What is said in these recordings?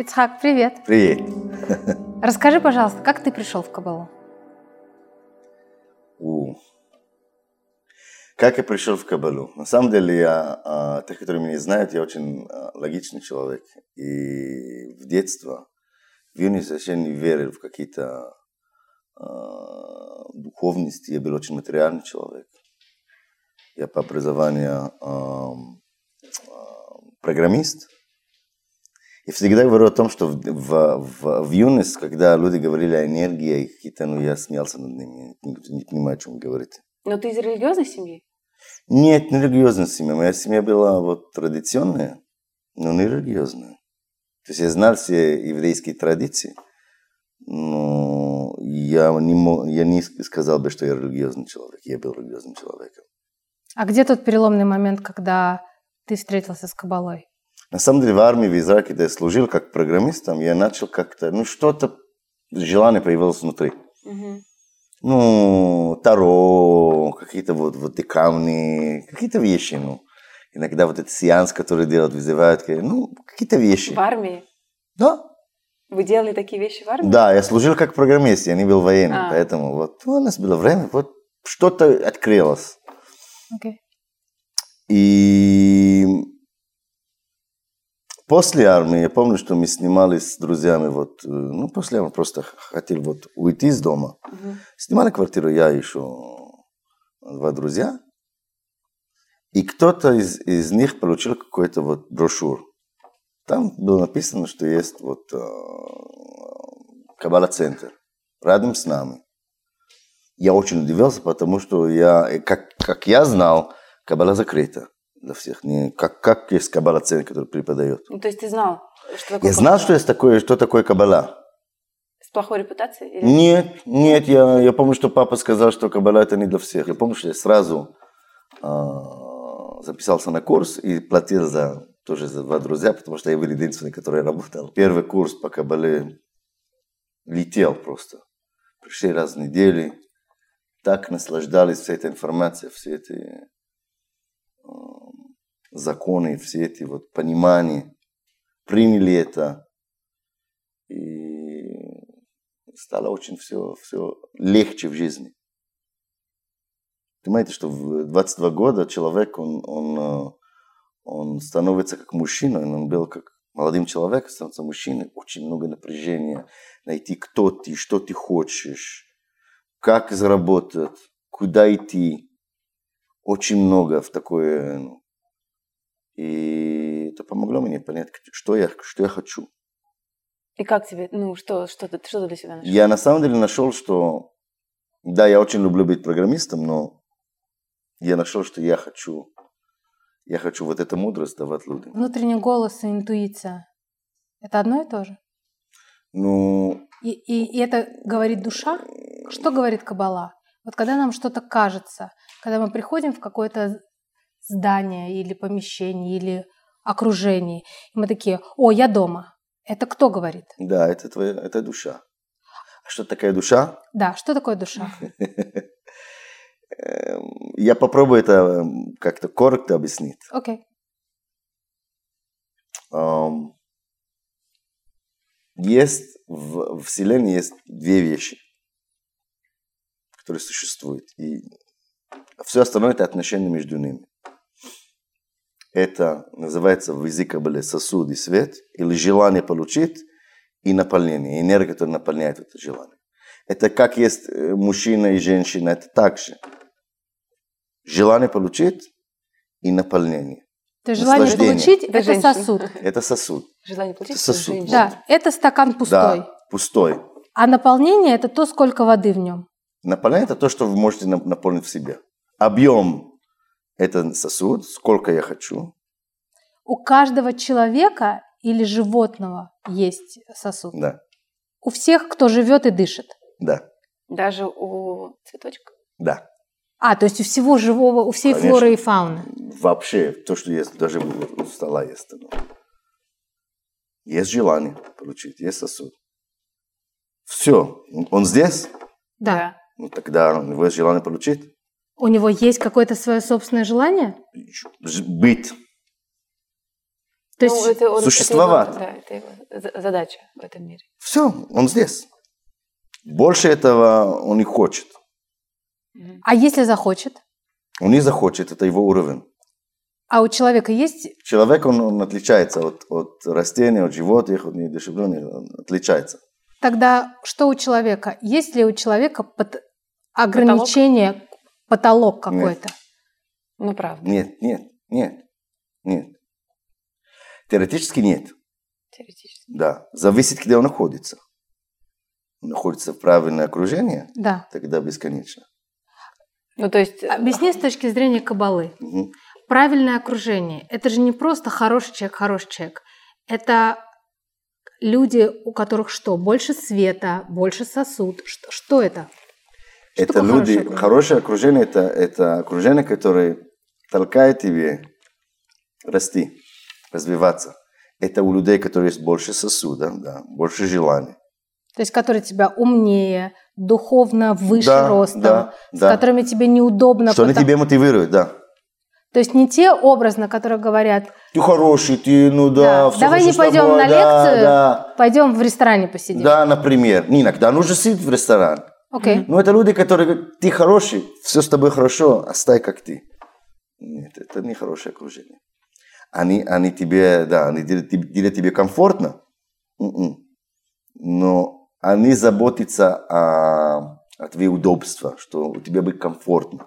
Ицхак, привет. Привет. Расскажи, пожалуйста, как ты пришел в Кабалу? У. Как я пришел в Кабалу? На самом деле, я, а, те, которые меня знают, я очень а, логичный человек. И в детстве, в юности вообще не верил в какие-то а, духовности. Я был очень материальный человек. Я по образованию программист. И всегда говорю о том, что в, в, в, в юность, когда люди говорили о энергии, какие-то, ну, я смеялся над ними, не, не понимаю, о чем вы говорите. Но ты из религиозной семьи? Нет, не религиозная семья. Моя семья была вот традиционная, но не религиозная. То есть я знал все еврейские традиции, но я не, мог, я не сказал бы, что я религиозный человек. Я был религиозным человеком. А где тот переломный момент, когда ты встретился с Кабалой? На самом деле в армии в Израиле, когда я служил как программистом, я начал как-то, ну что-то, желание появилось внутри. Угу. Ну, таро, какие-то вот, вот и камни, какие-то вещи, ну. Иногда вот этот сеанс, который делают, вызывают, ну, какие-то вещи. В армии? Да. Вы делали такие вещи в армии? Да, я служил как программист, я не был военным, А. поэтому вот ну, у нас было время, вот что-то открылось. Окей. И после армии, я помню, что мы снимались с друзьями, вот, э, ну, после армии просто хотели вот уйти из дома. Мгм. Снимали квартиру я еще два друзья. И кто-то из, из них получил какой-то вот брошюр. Там было написано, что есть вот э, Каббала-центр рядом с нами. Я очень удивился, потому что я, как, как я знал, Каббала закрыта для всех. Не, как, как есть Каббала-центр, который преподает. Ну, то есть ты знал, что такое Я знал, что Каббала? есть такое, что такое Каббала. С плохой репутацией? Или- Нет, нет, я, я помню, что папа сказал, что Каббала это не для всех. Я помню, что я сразу а, записался на курс и платил за тоже за два друзья, потому что я был единственный, который работал. Первый курс по Каббале летел просто. Пришли раз в неделю, так наслаждались всей этой информацией, все эти законы, все эти вот понимания, приняли это. И стало очень все, все легче в жизни. Понимаете, что в 22 года человек, он, он, э, он становится как мужчина, он был как молодым человеком, становится мужчиной, очень много напряжения, найти кто ты, что ты хочешь, как заработать, куда идти, очень много в такое. ну. И это помогло мне понять, что я, что я хочу. И как тебе, ну, что, что, ты, что ты для себя нашел? Я на самом деле нашел, что да, я очень люблю быть программистом, но я нашел, что я хочу, я хочу вот эту мудрость давать людям. Внутренний голос и интуиция – это одно и то же? Ну, И, и, и это говорит душа? Что говорит Кабала? Вот когда нам что-то кажется, когда мы приходим в какое-то здание или помещение, или окружение, и мы такие, о, я дома. Это кто говорит? да, это твоя, это душа. А что такая душа? Да, что такое душа? Эм, Я попробую это эм, как-то коротко объяснить. Окей. Есть в Вселенной есть две вещи, которые существуют. И все остальное это отношения между ними. Это называется в языке Каббалы сосуд и свет, или желание получить и наполнение, энергия, которая наполняет это желание. Это как есть э, мужчина и женщина, это так же. Желание получить и наполнение. То есть желание получить – Это это сосуд. Это сосуд. Желание получить? Это сосуд. Да, это стакан пустой. Да, пустой. А наполнение – это то, сколько воды в нем. Наполнение – это то, что вы можете нап- наполнить в себе. Объем – это сосуд, сколько я хочу. У каждого человека или животного есть сосуд. Да, У всех, кто живет и дышит. да, Даже у цветочка? да. А, то есть у всего живого, у всей Конечно. флоры и фауны. Вообще, то, что есть, даже у стола есть. Есть желание получить, есть сосуд. Все, он здесь, Да. Ну, тогда у него есть желание получить. У него есть какое-то свое собственное желание? Быть. То есть Ну, это он- существовать. Это его, да, это его за- задача в этом мире. Все, он здесь. Больше этого он не хочет. А если захочет? Он не захочет, это его уровень. А у человека есть... Человек, он, он отличается от, от растений, от животных, от неодушевленных, он отличается. Тогда что у человека? Есть ли у человека пот- ограничение, потолок, какой-то? Ну, правда, Нет, нет, нет, нет. Теоретически нет. теоретически. Да. Зависит, где он находится. Находится в правильное окружение, Да. тогда бесконечно. Ну, то есть... Объясни с точки зрения кабалы. Мгм. Правильное окружение. Это же не просто хороший человек, хороший человек. Это люди, у которых что? Больше света, больше сосуд. Что, что это? Что Это люди, хорошее окружение? хорошее окружение, это, это окружение, которое толкает тебе расти, развиваться. Это у людей, которые есть больше сосуда, да, больше желаний. То есть, которые тебя умнее, духовно выше Да, ростом, да, с да. которыми тебе неудобно. Что они потому- тебя мотивируют, да. То есть не те образно, которые говорят, Ты хороший, ты, ну да, Да, всё давай не пойдем тобой, на да, лекцию, Да, пойдем в ресторане посидим. да, например. Не, иногда нужно сидеть в ресторан. Окей. Но это люди, которые говорят, ты хороший, все с тобой хорошо, оставь как ты. Нет, это не хорошее окружение. Они, они тебе, да, они делают, тебе- комфортно, М-м. но они заботятся о, о твои удобства, что у тебя будет комфортно.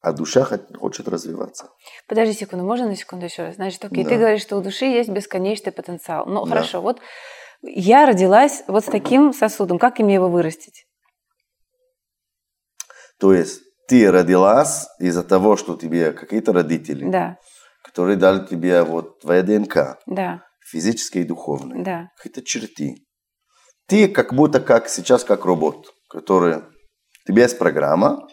А душа хочет развиваться. Подожди секунду, можно на секунду еще раз? Значит, окей, Да. ты говоришь, что у души есть бесконечный потенциал. Ну, Да. хорошо, вот я родилась вот с таким сосудом, как мне его вырастить? То есть ты родилась из-за того, что тебе какие-то родители, Да, которые дали тебе вот твоя ДНК, да, физическая и духовная. да. какие-то черты. Ты как будто как сейчас как робот, который... У тебя есть программа,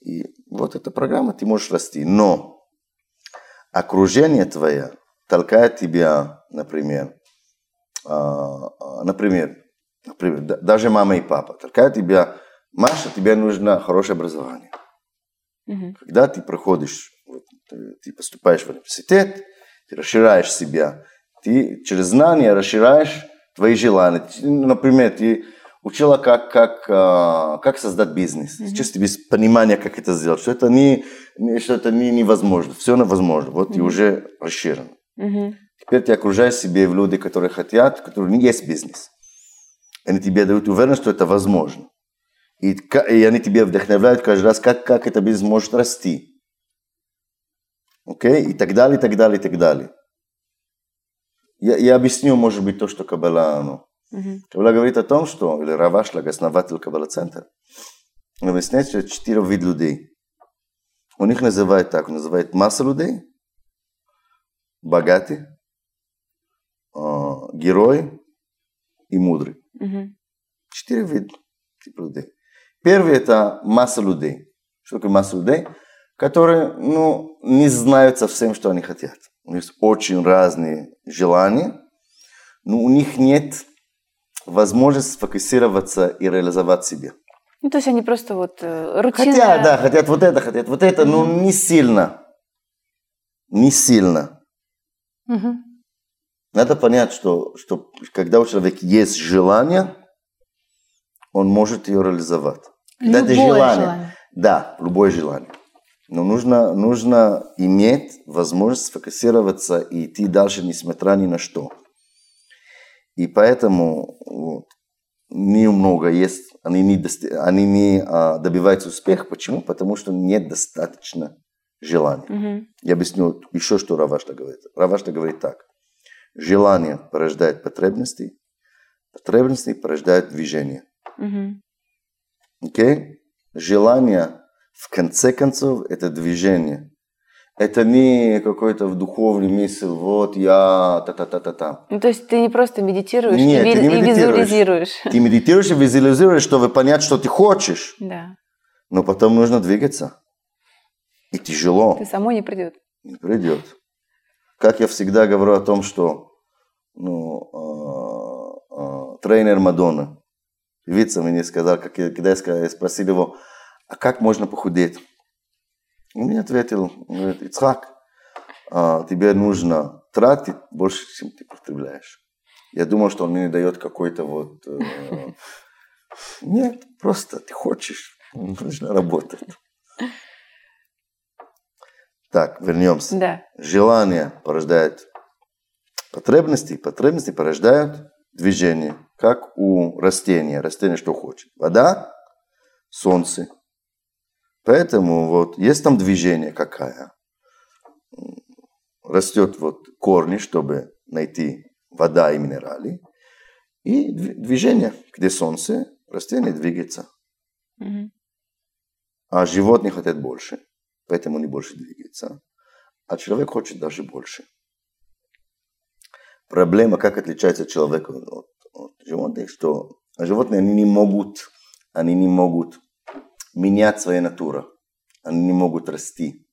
и вот эта программа, ты можешь расти. Но окружение твое толкает тебя, например, а, а, например, например, да- даже мама и папа толкают тебя, Маша, тебе нужно хорошее образование. Мгм. Когда ты проходишь, вот, ты, ты поступаешь в университет, ты расширяешь себя, ты через знания расширяешь твои желания. Например, ты учила, как, как, а, как создать бизнес. Сейчас тебе есть понимание, как это сделать, что это, не, что это не, невозможно, все невозможно. Вот ты уже расширен. Мгм. Теперь ты окружаешь себе в люди, которые хотят, которые не есть бизнес. Они тебе дают уверенность, что это возможно. И, и они тебя вдохновляют каждый раз, как, как это бизнес может расти. Окей? И так далее, и так далее, и так далее. Я, я объясню, может быть, то, что Каббала, ну, Мгм. Каббала говорит о том, что, или Равашлаг, основатель Каббала центра, он объясняет, что четыре вида людей. У них называют так, называет масса людей, богатый, а, герой и мудрый. Мгм. Четыре вида типа людей. Первый это масса людей. Что такое масса людей? Которые ну, не знают совсем, что они хотят. У них очень разные желания, но у них нет возможности сфокусироваться и реализовать себя. Ну, то есть они просто вот э, рутинно... Хотят, да, хотят вот это, хотят вот это, но не сильно. Не сильно. Мгм. Надо понять, что, что когда у человека есть желание, он может ее реализовать. Когда это Любое желание. желание. Да, любое желание. Но нужно, нужно иметь возможность сфокусироваться и идти дальше, несмотря ни на что. И поэтому вот, немного есть, они не, дости- они не а, добиваются успеха. Почему? Потому что нет достаточно желания. Мгм. Я объясню еще, что Равашта говорит. Равашта говорит так. Желание порождает потребности, потребности порождают движение. Мгм. Окей? Желание, в конце концов, это движение. Это не какой-то духовный мысль, вот я та-та-та-та-та. Ну, то есть ты не просто медитируешь Нет, и, ты ви- не и медитируешь. визуализируешь. Ты медитируешь и визуализируешь, чтобы понять, что ты хочешь. Да. Но потом нужно двигаться. И тяжело. Ты само не придет. не придет. Как я всегда говорю о том, что ну, а, а, тренер Мадонны, певица мне сказал, как я, когда я ска- я спросил его, а как можно похудеть? Он мне ответил, он говорит, Ицхак, тебе нужно тратит больше, чем ты потребляешь. Я думал, что он мне дает какой-то вот... Э, нет, просто ты хочешь, нужно работать. Так, вернемся. Да. Желание порождает потребности, потребности порождают движение, как у растения. Растение что хочет? Вода, солнце. Поэтому вот есть там движение какая. Растет вот корни, чтобы найти вода и минералы. И движение, где солнце, растение двигается. Мгм. А животные хотят больше, поэтому они больше двигаются. А человек хочет даже больше. Проблема, как отличается человек от, от животных, что животные они не могут, они не могут менять свою натуру, они не могут расти.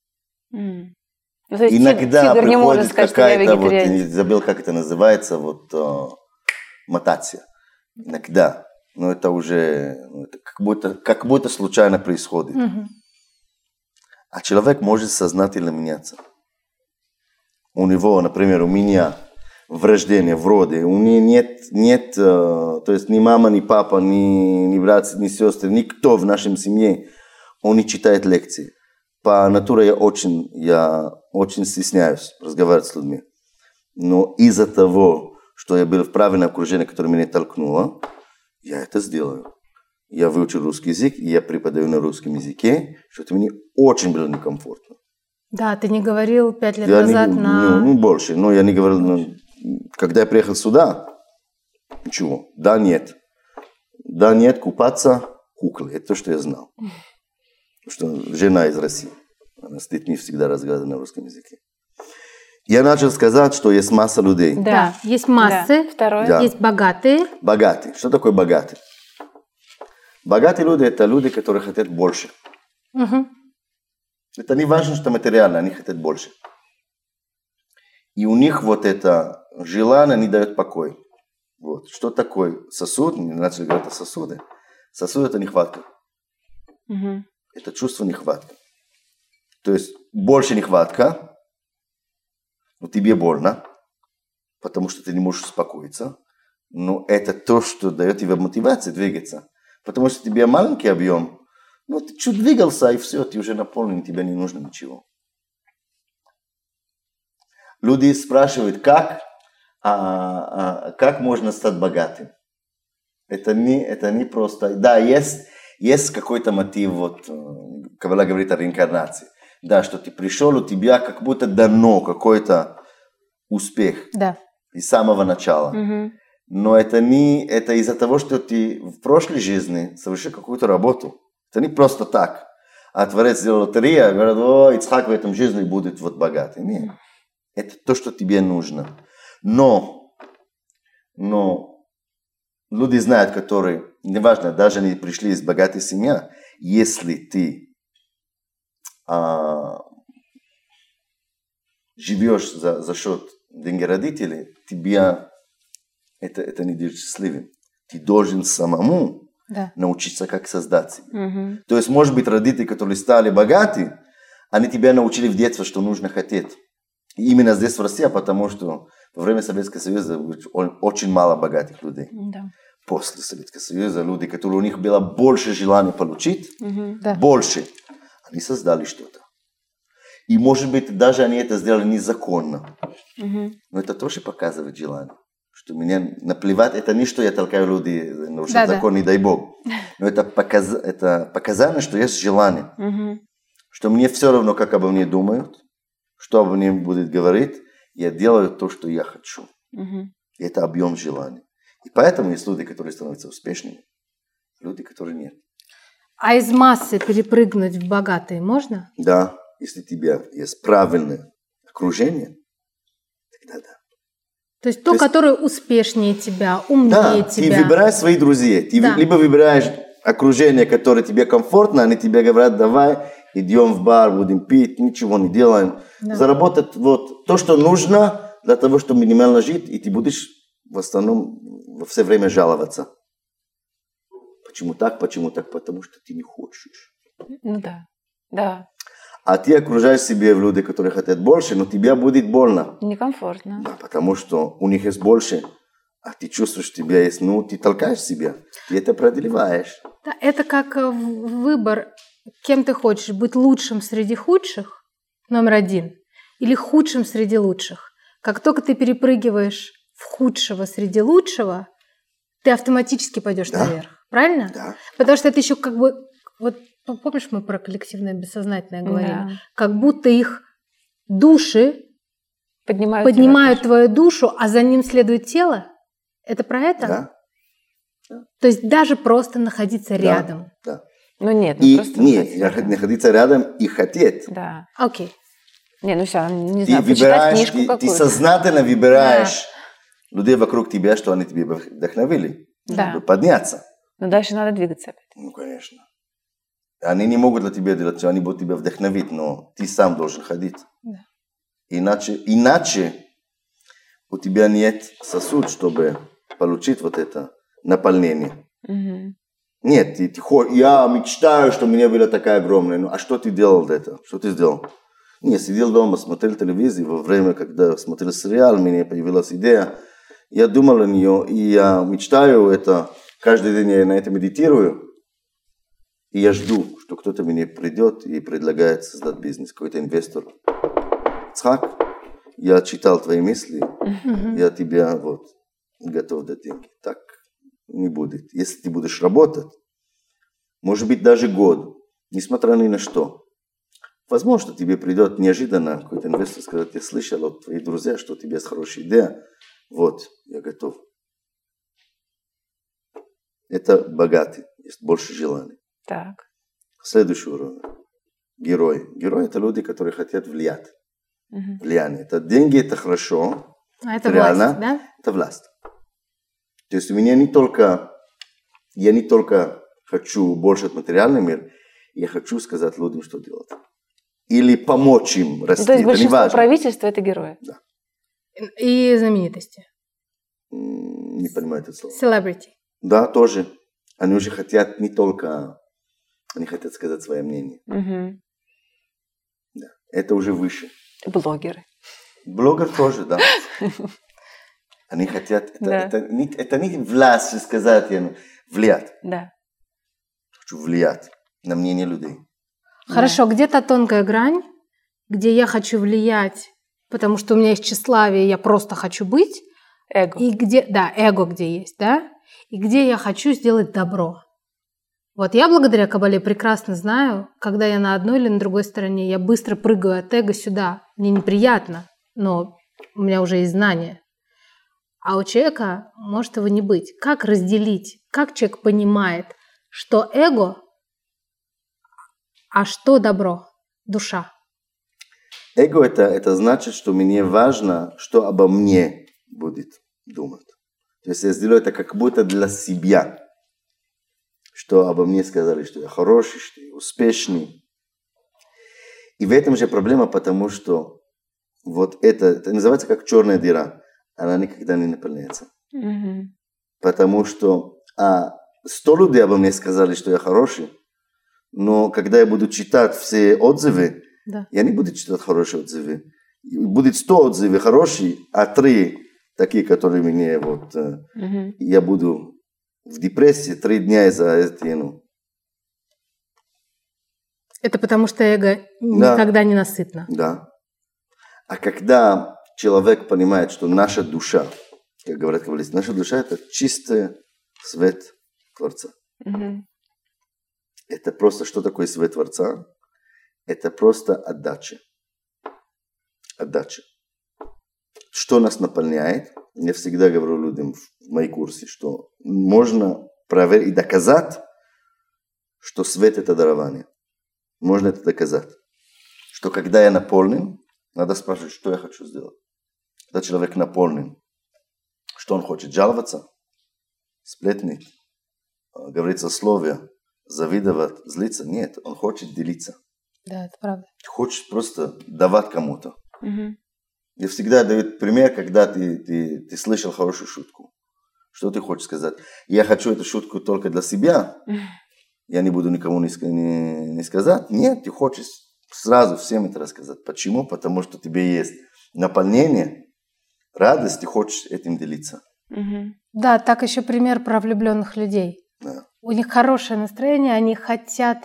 Ну, то есть Иногда может приходит какая-то, вот, я не забыл, как это называется, вот э, мутация. Иногда. Но это уже ну, это как, будто, как будто случайно происходит. Мгм. А человек может сознательно меняться. У него, например, у меня в рождении, в роде, у меня нет, нет э, то есть ни мама, ни папа, ни, ни брат, ни сестры, никто в нашем семье, он не читает лекции. По натуре я очень, я очень стесняюсь разговаривать с людьми. Но из-за того, что я был в правильном окружении, которое меня толкнуло, я это сделаю. Я выучил русский язык, и я преподаю на русском языке, что-то мне очень было некомфортно. Да, ты не говорил пять лет Я не- назад ну, на... ну, больше. Но я не говорил, ну, когда я приехал сюда, ничего, да, нет. Да, нет, купаться, куклы. Это то, что я знал. Потому что жена из России. Она с детьми всегда разговаривает на русском языке. Я начал сказать, что есть масса людей. Да. Да, есть массы, Да. Второе. Да. есть богатые. Богатые. Что такое богатые? Богатые люди – это люди, которые хотят больше. Мгм. Это не важно, что материально, они хотят больше. И у них вот это желание не дает покой. Вот. Что такое сосуд? Мы начали говорить о сосуде. Сосуд – это нехватка. Мгм. Это чувство нехватки. То есть больше нехватка, но тебе больно, потому что ты не можешь успокоиться. Но это то, что дает тебе мотивацию двигаться. Потому что тебе маленький объем, ну ты чуть двигался, и все, ты уже наполнен, тебе не нужно ничего. Люди спрашивают, как, а, а, как можно стать богатым. Это не, это не просто. Да, есть, есть какой-то мотив, вот, э, Кабала говорит о реинкарнации. Да, что ты пришел, у тебя как будто дано какой-то успех Да. из самого начала. Мгм. Но это не это из-за того, что ты в прошлой жизни совершил какую-то работу. Это не просто так. А Творец сделал лотерею, говорят, о, Ицхак в этом жизни будет вот богатый. Нет. Это то, что тебе нужно. Но, но люди знают, которые, неважно, даже они пришли из богатой семьи, если ты а, живешь за, за счет деньги родителей, тебя это, это не делает счастливым. Ты должен самому Да. научиться, как создать себя. Мгм. То есть, может быть, родители, которые стали богаты, они тебя научили в детстве, что нужно хотеть. Именно здесь в России, потому что во время Советского Союза очень мало богатых людей. Да. После Советского Союза люди, которые у них было больше желания получить, Мгм. Да. больше, они создали что-то. И, может быть, даже они это сделали незаконно. Мгм. Но это тоже показывает желание. Что мне наплевать, это не что я толкаю людей нарушать Да-да. закон, не дай бог. Но это, показ, это показание, что есть желание. Мгм. Что мне все равно, как обо мне думают, что обо мне будут говорить, я делаю то, что я хочу. И это объем желания. И поэтому есть люди, которые становятся успешными, люди, которые нет. А из массы перепрыгнуть в богатые можно? Да, если у тебя есть правильное окружение, тогда да. То есть То то, есть- которое успешнее тебя, умнее Да, ты тебя. выбираешь своих друзей. Ты Да. либо выбираешь окружение, которое тебе комфортно, они тебе говорят, давай, идем в бар, будем пить, ничего не делаем. Да. Заработать вот то, что нужно для того, чтобы минимально жить, и ты будешь в основном во все время жаловаться. Почему так, почему так? Потому что ты не хочешь. Ну да. Да. а ты окружаешь себе люди, которые хотят больше, но тебе будет больно. Некомфортно. Да, потому что у них есть больше, а ты чувствуешь, что тебя есть, ну, ты толкаешь себя, ты это преодолеваешь. Да, это как э, выбор, кем ты хочешь, быть лучшим среди худших, номер один, или худшим среди лучших. Как только ты перепрыгиваешь в худшего среди лучшего, ты автоматически пойдешь Да. наверх. Правильно? Да. Потому что это еще как бы... Вот помнишь, мы про коллективное бессознательное говорили? Да. Как будто их души Поднимают, поднимают твою душу, а за ним следует тело. Это про это? Да, То есть даже просто находиться рядом. да. Ну нет, ну И просто нет, находиться рядом. находиться рядом и хотеть. Да. Окей. Не, ну все, не Ты знаю, почитать выбираешь, книжку ты, ты сознательно выбираешь людей вокруг тебя, что они тебе вдохновили, Да. чтобы подняться. Но дальше надо двигаться опять. Ну, конечно. Они не могут для тебя делать все, они будут тебя вдохновить, но ты сам должен ходить. Да. Иначе, иначе у тебя нет сосуд, чтобы получить вот это наполнение. Мгм. Нет, я мечтаю, что у меня была такая огромная. Ну, а что ты делал для этого? Что ты сделал? Не, сидел дома, смотрел телевизор, во время, когда смотрел сериал, у меня появилась идея. Я думал о нее, и я мечтаю это, каждый день я на это медитирую. И я жду, что кто-то мне придет и предлагает создать бизнес, какой-то инвестор. Цхак, я читал твои мысли, я тебя вот готов дать деньги. Так не будет. Если ты будешь работать, может быть даже год, несмотря ни на что, возможно, тебе придет неожиданно какой-то инвестор сказать, я слышал от твоих друзей, что у тебя есть хорошая идея, вот, я готов. Это богатый, есть больше желаний. Так. Следующий уровень. Герои. Герои это люди, которые хотят влиять. Мгм. Влияние. Это деньги, это хорошо, А это Реально? власть, да? это власть. То есть у меня не только, я не только хочу больше от материальный мир, я хочу сказать людям, что делать. Или помочь им расти. То есть это большинство важно. правительства это герои. И знаменитости. Не понимаю это слово. Celebrity. Да, тоже. Они уже хотят не только, они хотят сказать свое мнение. Мгм. Это уже выше. Блогеры. Блогер тоже, да. Они хотят, это, Да. это, не, это не власть сказать, я, влиять. Да. Хочу влиять на мнение людей. Хорошо, где та тонкая грань, где я хочу влиять, потому что у меня есть тщеславие, я просто хочу быть, Эго. и где, да, эго где есть, да, и где я хочу сделать добро. Вот я благодаря Кабале прекрасно знаю, когда я на одной или на другой стороне, я быстро прыгаю от эго сюда. Мне неприятно, но у меня уже есть знания. А у человека может его не быть. Как разделить? Как человек понимает, что эго, а что добро? Душа. Эго это, это значит, что мне важно, что обо мне будет думать. То есть я сделаю это как будто для себя. Что обо мне сказали, что я хороший, что я успешный. И в этом же проблема, потому что вот это, это называется как черная дыра. Она никогда не наполняется. Мгм. Потому что а, сто людей обо мне сказали, что я хороший, но когда я буду читать все отзывы, Да. я не буду читать хорошие отзывы. Будет 100 отзывов хорошие, а три такие, которые мне вот... Мгм. Я буду в депрессии три дня из-за этой, ну... Это потому что эго Да. никогда не насытно. Да. А когда человек понимает, что наша душа, как говорят каббалисты, наша душа – это чистый свет Творца. Мгм. Это просто что такое свет Творца? Это просто отдача. Отдача. Что нас наполняет? Я всегда говорю людям в моей курсе, что можно проверить и доказать, что свет – это дарование. Можно это доказать. Что когда я наполнен, надо спрашивать, что я хочу сделать. Когда человек наполнен, что он хочет? Жаловаться? Сплетнить? А, Говорить злословие? Завидовать? Злиться? Нет, он хочет делиться. Да, это правда. Хочет просто давать кому-то. Мгм. Я всегда даю пример, когда ты, ты, ты слышал хорошую шутку. Что ты хочешь сказать? Я хочу эту шутку только для себя. Я не буду никому не, не, не сказать. Нет, ты хочешь Сразу всем это рассказать. Почему? Потому что тебе есть наполнение, радость, и хочешь этим делиться. Мгм. Да, так еще пример про влюбленных людей. Да. У них хорошее настроение, они хотят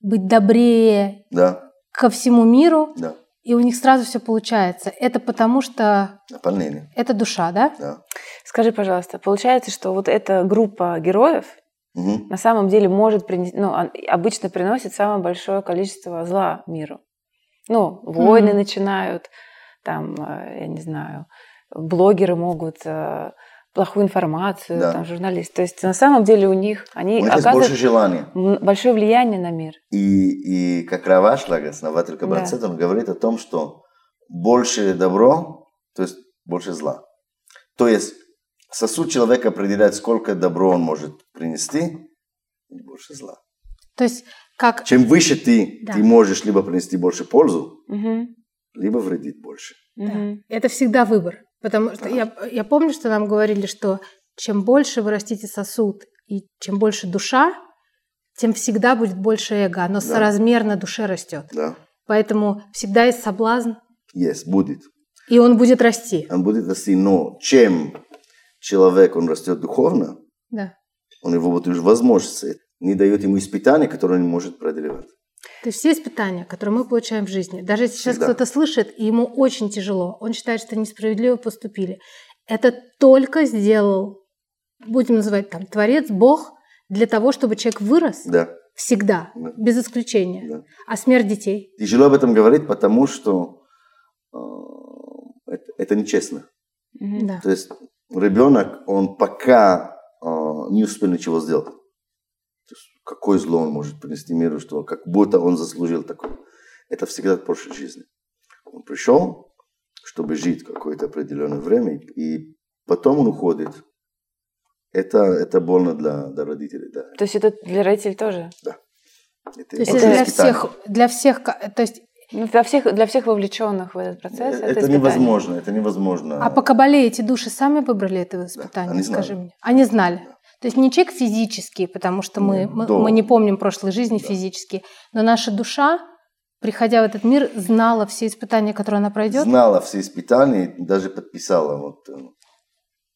быть добрее Да, ко всему миру, да. и у них сразу все получается. Это потому что Наполнение. это душа, да? Да. Скажи, пожалуйста, получается, что вот эта группа героев Мгм. на самом деле может принести, ну, он- обычно приносит самое большое количество зла миру. Ну, войны Мгм. начинают, там, э, я не знаю, блогеры могут э, плохую информацию, Да. там, журналисты. То есть на самом деле у них, они У них есть оказывают больше желания. большое влияние на мир. И, и как Равашлаг, основатель Каббалацет, он говорит о том, что больше добро, то есть больше зла. То есть сосуд человека определяет, сколько добро он может принести, и больше зла. То есть как Чем выше ты, Да. ты можешь либо принести больше пользу, Мгм. Либо вредить больше. Мгм. это всегда выбор. Потому что я, я помню, что нам говорили, что чем больше вы растите сосуд и чем больше душа, тем всегда будет больше эго. Оно соразмерно душе растет. Да, Поэтому всегда есть соблазн, есть, будет. и он будет расти. Он будет расти, но чем человек, он растет духовно, Да. он его вот уже возможности не дает ему испытания, которые он не может преодолевать. То есть все испытания, которые мы получаем в жизни, даже если сейчас кто-то слышит, и ему очень тяжело, он считает, что несправедливо поступили, это только сделал, будем называть там, Творец, Бог, для того, чтобы человек вырос Да, всегда, Да. без исключения. да. А смерть детей? Тяжело об этом говорить, потому что э, это, это нечестно. Да. То есть ребенок, он пока э, не успел ничего сделать. Какое зло он может принести миру, что как будто он заслужил такое. Это всегда от прошлой жизни. Он пришел, чтобы жить какое-то определенное время, и потом он уходит. Это, это больно для, для родителей, да. То есть это для родителей тоже? Это То есть очень это для всех, для всех, то есть, Ну, для всех, для всех вовлеченных в этот процесс. Это, Это, испытание. невозможно, это невозможно. а по Кабале эти души сами выбрали это испытание, они знали. скажи мне. Они знали. То есть не человек физический, потому что мы, Нет, мы, да. мы не помним прошлой жизни Да. физически, но наша душа, приходя в этот мир, знала все испытания, которые она пройдет. знала все испытания, даже подписала. Вот, э,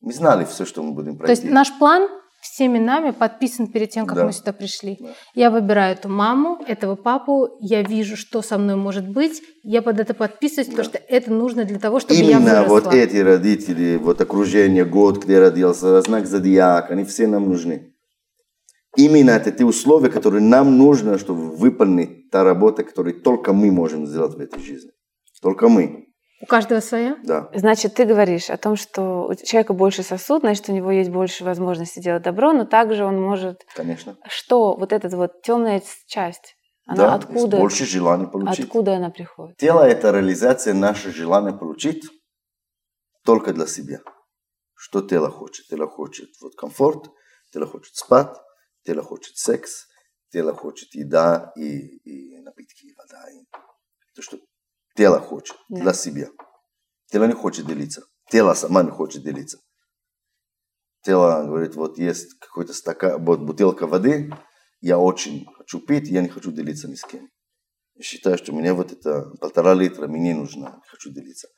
мы знали все, что мы будем То пройти. есть наш план всеми нами подписан перед тем, как Да. мы сюда пришли. Да. Я выбираю эту маму, этого папу, я вижу, что со мной может быть, я под это подписываюсь, потому что это нужно для того, чтобы я Именно выросла. вот эти родители, вот окружение, год, где родился, знак зодиака, они все нам нужны. Именно это те условия, которые нам нужно, чтобы выполнить та работа, которую только мы можем сделать в этой жизни. Только мы, У каждого своя? да. Значит, ты говоришь о том, что у человека больше сосуд, значит, у него есть больше возможности делать добро, но также он может... Конечно. Что вот эта вот темная часть, она да, откуда, больше желания получить. откуда она приходит? Тело – это реализация нашего желания получить только для себя. Что тело хочет? Тело хочет вот комфорт, тело хочет спать, тело хочет секс, тело хочет еда и, и напитки, и вода. И то, что тело хочет Да. для себя. Тело не хочет делиться. Тело сама не хочет делиться. Тело говорит, вот есть какой-то стакан, вот бутылка воды, я очень хочу пить, я не хочу делиться ни с кем. Я считаю, что мне вот это полтора литра, мне не нужно, не хочу делиться.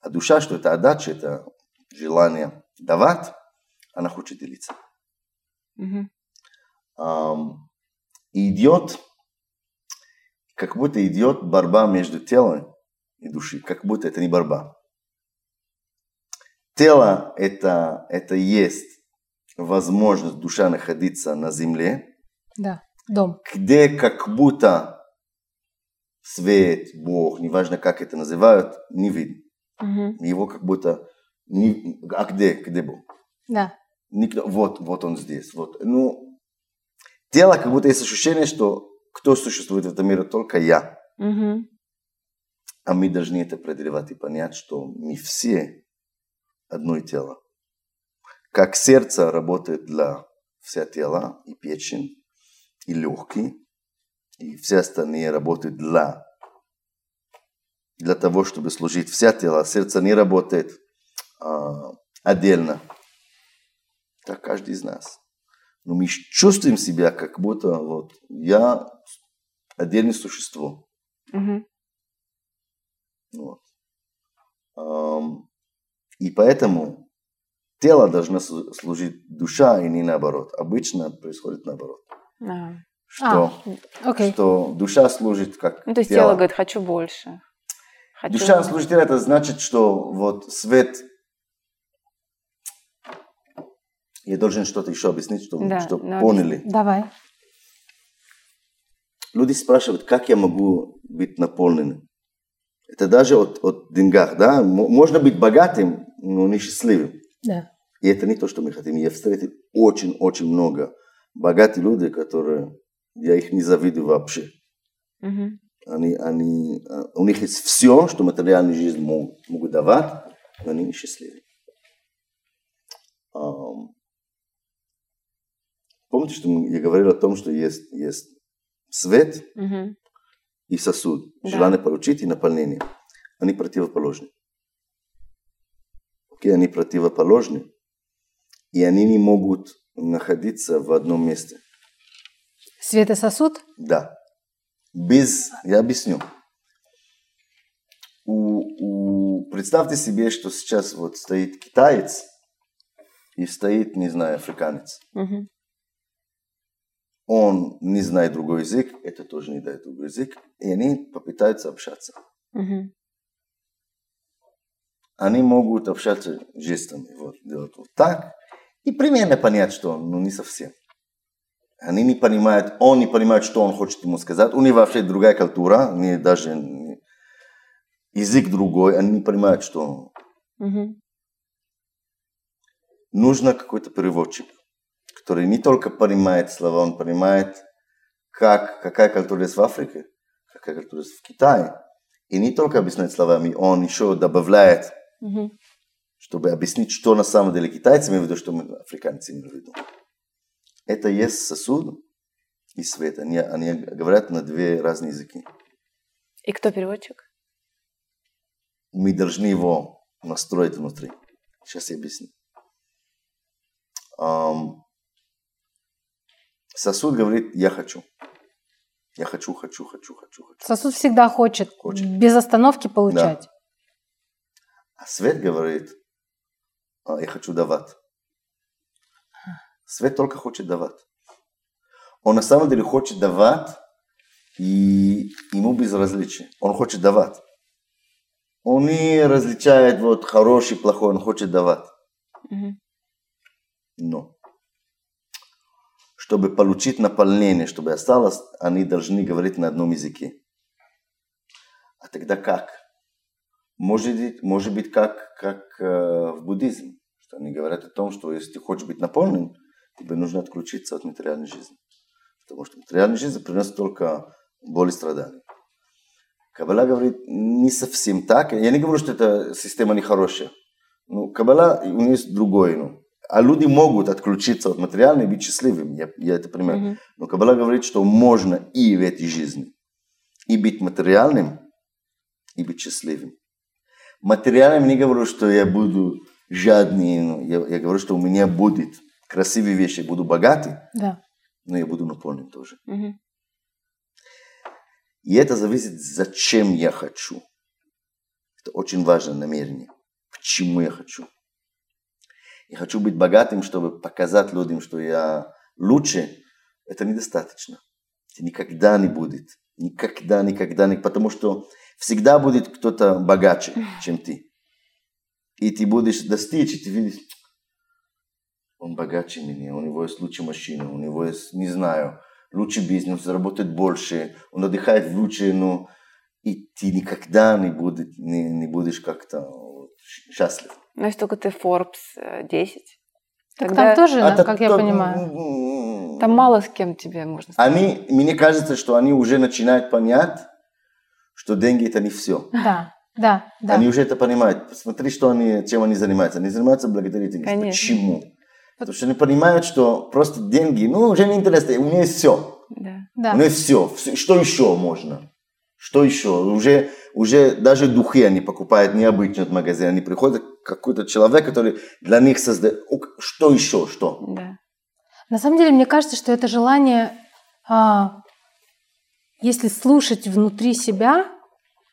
А душа, что это отдача, это желание давать, она хочет делиться. Ам, и идет, как будто идет борьба между телом и душой, как будто это не борьба. Тело это, это есть возможность душа находиться на земле, Да, дом. где как будто свет, Бог, неважно как это называют, не видно. Мгм. Его как будто... Не... А где? Где Бог? Да. Никто... Вот, вот он здесь. Вот. Ну, тело как будто есть ощущение, что кто существует в этом мире, только я. Мгм. А мы должны это преодолевать и понять, что мы все одно тело. Как сердце работает для вся тела, и печень, и легкие, и все остальные работают для, для того, чтобы служить вся тело. Сердце не работает а, отдельно. Так каждый из нас. Но мы чувствуем себя, как будто вот я отдельное существо. Мгм. Вот. И поэтому тело должно слу- служить душа, и не наоборот. Обычно происходит наоборот. А. Что, Окей. что душа служит как Ну, то есть тело говорит, хочу больше. Хочу... Душа служит телу, это значит, что вот свет... Я должен что-то еще объяснить, чтобы, Да, чтобы ну, поняли. Давай. Люди спрашивают, как я могу быть наполненным. Это даже от, от деньгах, да? Можно быть богатым, но не счастливым. Да. И это не то, что мы хотим. Я встретил очень-очень много богатых людей, которые... Я их не завидую вообще. Мгм. Они, они, а, у них есть все, что материальная жизнь могут, могут давать, но они не счастливы. Ам, помните, что я говорил о том, что есть, есть свет Мгм. и сосуд, Да. желание получить и наполнение. Они противоположны. Окей, они противоположны, и они не могут находиться в одном месте. Свет и сосуд? Да. Без... Я объясню. У, у- Представьте себе, что сейчас вот стоит китаец и стоит, не знаю, африканец. Мгм. Он не знает другой язык, это тоже не знает другой язык, и они попытаются общаться. Мгм. Они могут общаться жестами, вот, делать вот так, и примерно понять, что он, ну не совсем. Они не понимают, он не понимает, что он хочет ему сказать. У них вообще другая культура, не даже не- язык другой, они не понимают, что он. Мгм. Нужно какой-то переводчик, который не только понимает слова, он понимает, как, какая культура есть в Африке, какая культура есть в Китае. И не только объясняет словами, он еще добавляет Мгм. чтобы объяснить, что на самом деле китайцы имеют в виду, что мы африканцы имеем в виду. Это есть сосуд и свет. Они, они говорят на две разные языки. И кто переводчик? Мы должны его настроить внутри. Сейчас я объясню. Ам, сосуд говорит, я хочу. Я хочу, хочу, хочу, хочу, хочу. Сосуд всегда хочет, Хочет. без остановки получать. А свет говорит, «А, я хочу давать. Свет только хочет давать. Он на самом деле хочет давать, и ему безразличие. Он хочет давать. Он не различает вот хороший, плохой, он хочет давать. Мгм. Но чтобы получить наполнение, чтобы осталось, они должны говорить на одном языке. А тогда как? Может быть, может быть как, как э, в буддизме, что они говорят о том, что если ты хочешь быть наполнен, тебе нужно отключиться от материальной жизни. Потому что материальная жизнь приносит только боль и страдания. Каббала говорит не совсем так. Я не говорю, что эта система нехорошая. Ну, Каббала, у нее есть другое. Ну. А люди могут отключиться от материальной и быть счастливыми. Я, я это понимаю. Мгм. Но Каббала говорит, что можно и в этой жизни и быть материальным, и быть счастливым. Материальным не говорю, что я буду жадный, я, я говорю, что у меня будет красивые вещи, я буду богатый, Да. но я буду наполнен тоже. Мгм. И это зависит, зачем я хочу. Это очень важное намерение. Почему я хочу. Я хочу быть богатым, чтобы показать людям, что я лучше. Это недостаточно. Это никогда не будет. Никогда, никогда, не, потому что всегда будет кто-то богаче, чем ты. И ты будешь достичь, и ты видишь, он богаче меня, у него есть лучшая машина, у него есть, не знаю, лучший бизнес, заработает больше, он отдыхает лучше, ну, и ты никогда не, будет, не, не будешь как-то счастлив. Ну, если только ты Forbes э, 10. Так Тогда там тоже, А как я то- понимаю. Там мало с кем тебе можно Они, мне кажется, что они уже начинают понять, что деньги это не все. Да, да, да. Они уже это понимают. Посмотри, что они, чем они занимаются. Они занимаются благотворительностью. Конечно. Почему? Потому что они понимают, что просто деньги, ну, уже не интересно, у меня есть все. Да. да. У меня все. Что еще можно? Что еще? Уже, уже даже духи они покупают необычно в магазине. Они приходят какой-то человек, который для них создает. Что еще? Что? Да. На самом деле, мне кажется, что это желание а, если слушать внутри себя,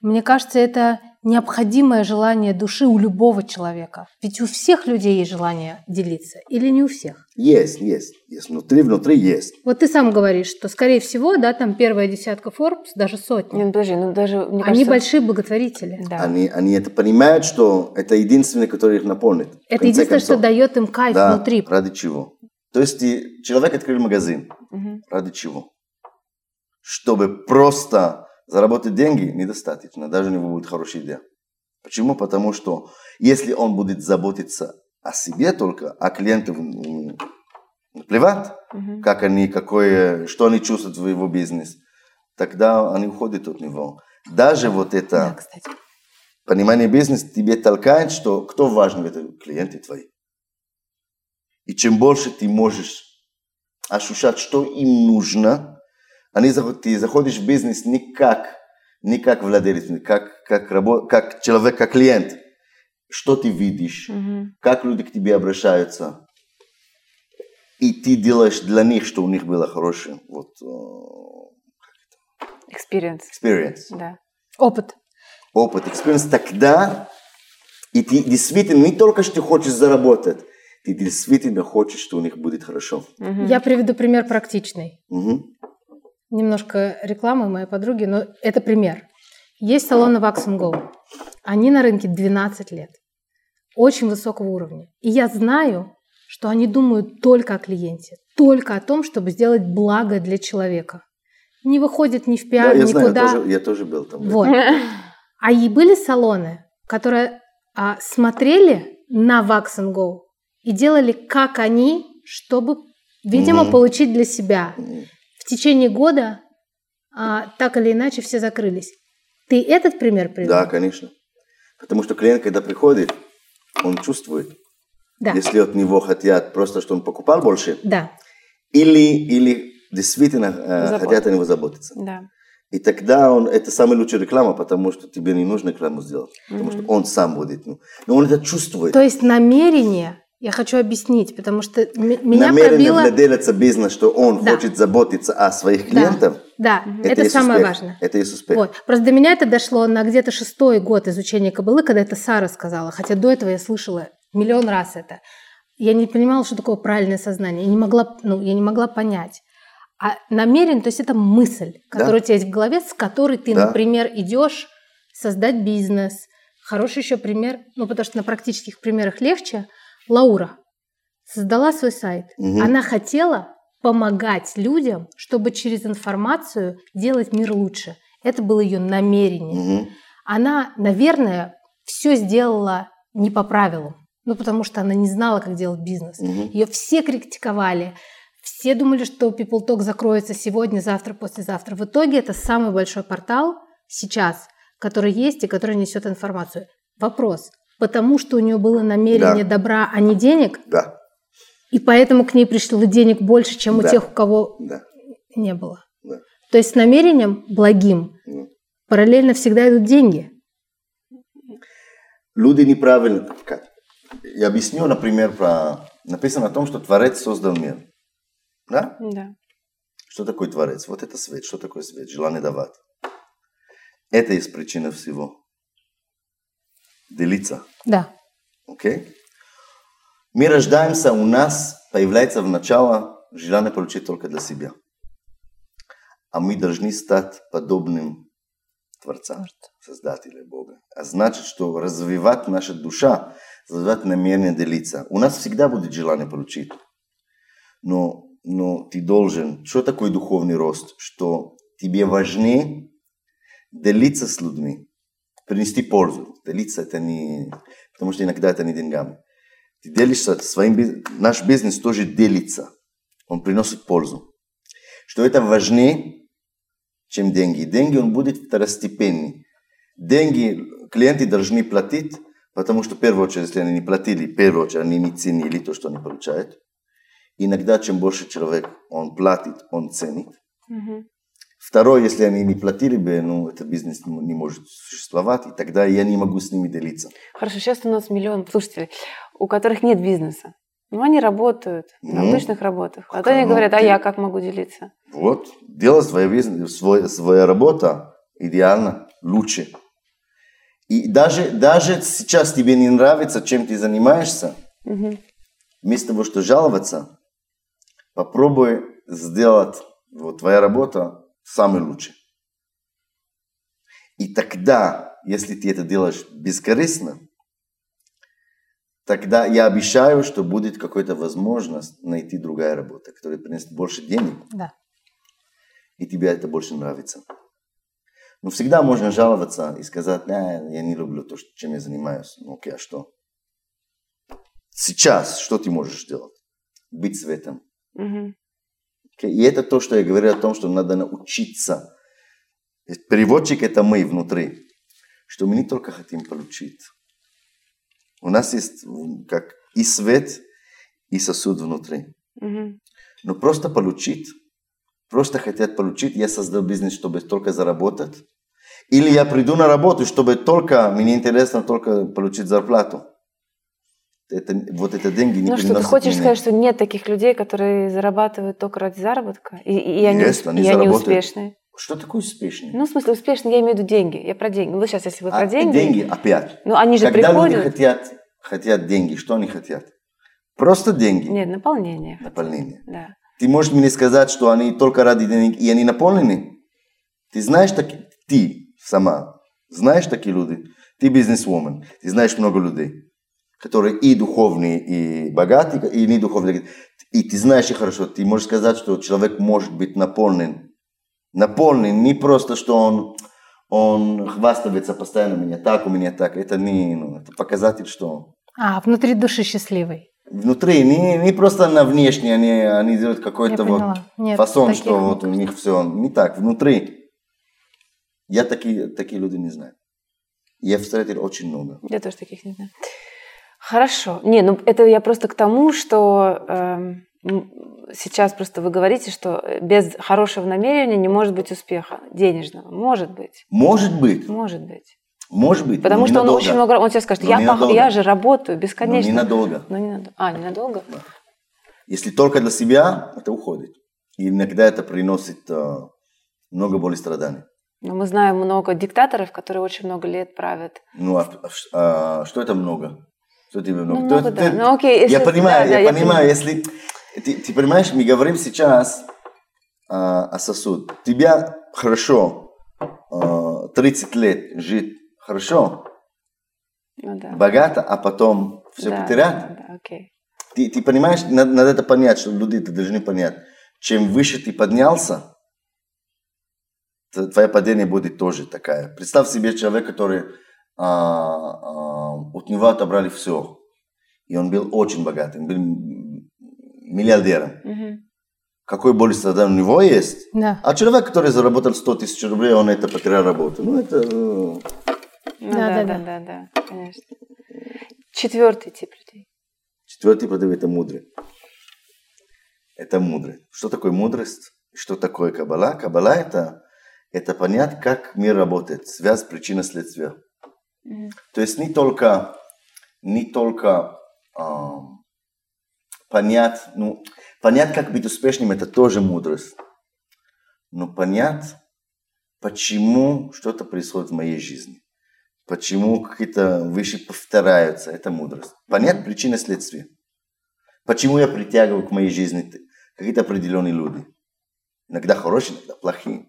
мне кажется, это необходимое желание души у любого человека. Ведь у всех людей есть желание делиться. Или не у всех? Есть, есть. Есть. Внутри, внутри есть. Вот ты сам говоришь, что, скорее всего, да, там первая десятка Forbes, даже сотни. Нет, подожди, ну даже, мне Они кажется, большие благотворители. Да. Они, они это понимают, что это единственное, которое их наполнит. Это единственное, что концов. дает им кайф Да, внутри. ради чего? То есть человек открыл магазин. Мгм. Ради чего? Чтобы просто заработать деньги недостаточно, даже у него будет хорошая идея. Почему? Потому что если он будет заботиться о себе только, а клиентов плевать, Мгм. как они, какое, что они чувствуют в его бизнес, тогда они уходят от него. Даже вот это Да, кстати. понимание бизнеса тебе толкает, что кто важен в этом? Клиенты твои. И чем больше ты можешь ощущать, что им нужно, они, заходишь в бизнес не как, не как владелец, как, как, рабо- как человек, как клиент. Что ты видишь, Мгм. как люди к тебе обращаются. И ты делаешь для них, что у них было хорошее вот, э, Experience. experience. Да. Опыт. опыт, experience, тогда и ты действительно не только что ты хочешь заработать, ты действительно хочешь, что у них будет хорошо. Я приведу пример практичный. Немножко рекламы моей подруги, но это пример. Есть салоны Wax Go. Они на рынке 12 лет. Очень высокого уровня. И я знаю, что они думают только о клиенте, только о том, чтобы сделать благо для человека. Не выходит ни в Да, пиар, я знаю, я никуда. тоже, я тоже был там. Вот. А и были салоны, которые а, смотрели на Wax Go и делали, как они, чтобы, видимо, Мгм. получить для себя. Мгм. Течение года а, так или иначе все закрылись. Ты этот пример привел? Да, конечно. Потому что клиент, когда приходит, он чувствует, Да. если от него хотят просто, что он покупал больше, Да. или, или действительно э, хотят о него заботиться. Да. И тогда он, это самая лучшая реклама, потому что тебе не нужно рекламу сделать. Потому что Мгм. он сам будет. Ну, но он это чувствует. То есть намерение, я хочу объяснить, потому что меня Намерение пробило... владельца бизнеса, что он Да. хочет заботиться о своих Да. клиентах, Да, Мгм. это, есть самое успех. важное. Это есть успех. Вот. Просто до меня это дошло на где-то шестой год изучения кабалы, когда это Сара сказала. Хотя до этого я слышала миллион раз это. Я не понимала, что такое правильное сознание. Я не могла, ну, я не могла понять. А намерен, то есть это мысль, Да. которая у тебя есть в голове, с которой ты, Да. например, идешь создать бизнес. Хороший еще пример, ну, потому что на практических примерах легче. Лаура создала свой сайт. Мгм. Она хотела помогать людям, чтобы через информацию делать мир лучше. Это было ее намерение. Мгм. Она, наверное, все сделала не по правилам. Ну, потому что она не знала, как делать бизнес. Мгм. Ее все критиковали. Все думали, что People Talk закроется сегодня, завтра, послезавтра. В итоге это самый большой портал сейчас, который есть и который несет информацию. Вопрос. Потому что у нее было намерение Да. добра, а не денег, Да, и поэтому к ней пришло денег больше, чем у Да. тех, у кого да. не было. Да. То есть с намерением благим Ну, параллельно всегда идут деньги. Люди неправильно. Как? Я объясню, например, про... Написано о том, что Творец создал мир. Да? Да. Что такое Творец? Вот это свет. Что такое свет? Желание давать. Это есть причина всего. Делиться. Да. Окей? Мы рождаемся, у нас появляется в начало желание получить только для себя. А мы должны стать подобным Творца, Создателя Бога. А значит, что развивать наша душа, развивать намерение делиться. У нас всегда будет желание получить. Но, но ты должен... Что такое духовный рост? Что тебе важнее делиться с людьми, принести пользу. Делиться это не... Потому что иногда это не деньгами. Ты делишься своим. Наш бизнес тоже делится. Он приносит пользу. Что это важнее, чем деньги. Деньги он будет второстепенный. Деньги клиенты должны платить, потому что в первую очередь, если они не платили, в первую очередь они не ценили то, что они получают. Иногда, чем больше человек он платит, он ценит. Мгм. Второе, если они не платили бы, ну, этот бизнес не может существовать, и тогда я не могу с ними делиться. Хорошо, сейчас у нас миллион слушателей, у которых нет бизнеса. Ну, они работают на Ну, обычных работах. А то они оно, говорят, а ты- я как могу делиться? Вот, делай свой бизнес, свой, своя работа идеально, лучше. И даже, даже сейчас тебе не нравится, чем ты занимаешься, Мгм. вместо того, что жаловаться, попробуй сделать вот твоя работа самой лучшей. И тогда, если ты это делаешь бескорыстно, тогда я обещаю, что будет какая-то возможность найти другая работа, которая принесет больше денег, Да. и тебе это больше нравится. Но всегда можно жаловаться и сказать, «А, я не люблю то, чем я занимаюсь. Ну окей, а что? Сейчас что ты можешь сделать? Быть светом. Мгм. И это то, что я говорю о том, что надо научиться. Переводчик это мы внутри. Что мы не только хотим получить. У нас есть как и свет, и сосуд внутри. Мгм. Но просто получить, просто хотят получить, я создал бизнес, чтобы только заработать. Или я приду на работу, чтобы только, мне интересно только получить зарплату. Это, вот это деньги не Ну что, ты хочешь мне. сказать, что нет таких людей, которые зарабатывают только ради заработка? И, и они, Есть, они и они заработают. успешные? Что такое успешный? Ну, в смысле, успешные, я имею в виду деньги. Я про деньги. Ну, сейчас, если вы А, про деньги... деньги опять. Ну, они же Когда приходят... люди хотят, хотят деньги, что они хотят? Просто деньги, Нет, наполнение. наполнение. Да. Ты можешь мне сказать, что они только ради денег, и они наполнены? Ты знаешь, так, ты сама знаешь такие люди? Ты бизнесвумен, ты знаешь много людей, которые и духовные, и богатые, и не духовные. И ты знаешь их хорошо, ты можешь сказать, что человек может быть наполнен. Наполнен, не просто, что он, он хвастается постоянно, у меня так, у меня так. Это не, ну, это показатель, что А, внутри души счастливый. внутри, не, не просто на внешне, они, они делают какой-то вот. Нет, фасон, что вот у них все не так, внутри. Я такие, такие люди не знаю. Я встретил очень много. Я тоже таких не знаю. Хорошо. Не, ну это я просто к тому, что м, сейчас просто вы говорите, что без хорошего намерения не может быть успеха денежного. Может быть. Может быть, Может быть. может быть, Потому но что он ненадолго. очень много... Он тебе скажет, Но я, ненадолго. я же работаю Но бесконечно. ненадолго. Но ненадолго. А, ненадолго? Если только для себя, это уходит. И иногда это приносит э, много боли и страданий. Но мы знаем много диктаторов, которые очень много лет правят. Ну, а, а- а что это много? Тебе много? Ну, много, есть да. ты- Ну, окей, если- я понимаю, да, да, я, я понимаю, понимаю. если... Ты, ты понимаешь, мы говорим сейчас а, о сосуд. Тебя хорошо а, 30 лет жить хорошо, Ну, да. богато, а потом все Да, потерять. Да, да, окей. Ты, ты понимаешь, надо, надо это понять, что люди это должны понять. Чем выше ты поднялся, твое падение будет тоже такая. Представь себе человека, который а, а, от него отобрали все. И он был очень богатым, был миллиардером. Мгм. Какой боль и страдание у него есть? Да. А человек, который заработал 100 тысяч рублей, он это потерял работу. Ну, это... э, Ну, Да, да, да, да, да, да, конечно. Четвертый тип людей. Четвертый продавец – это мудрый. Это мудрый. Что такое мудрость? Что такое каббала? Каббала – это, это понять, как мир работает, связь причина-следствия. То есть не только, не только ам, понять, ну, понять, как быть успешным, это тоже мудрость. Но понять, почему что-то происходит в моей жизни. Почему какие-то вещи повторяются, это мудрость. Понять причины следствия. Почему я притягиваю к моей жизни какие-то определенные люди. Иногда хорошие, иногда плохие.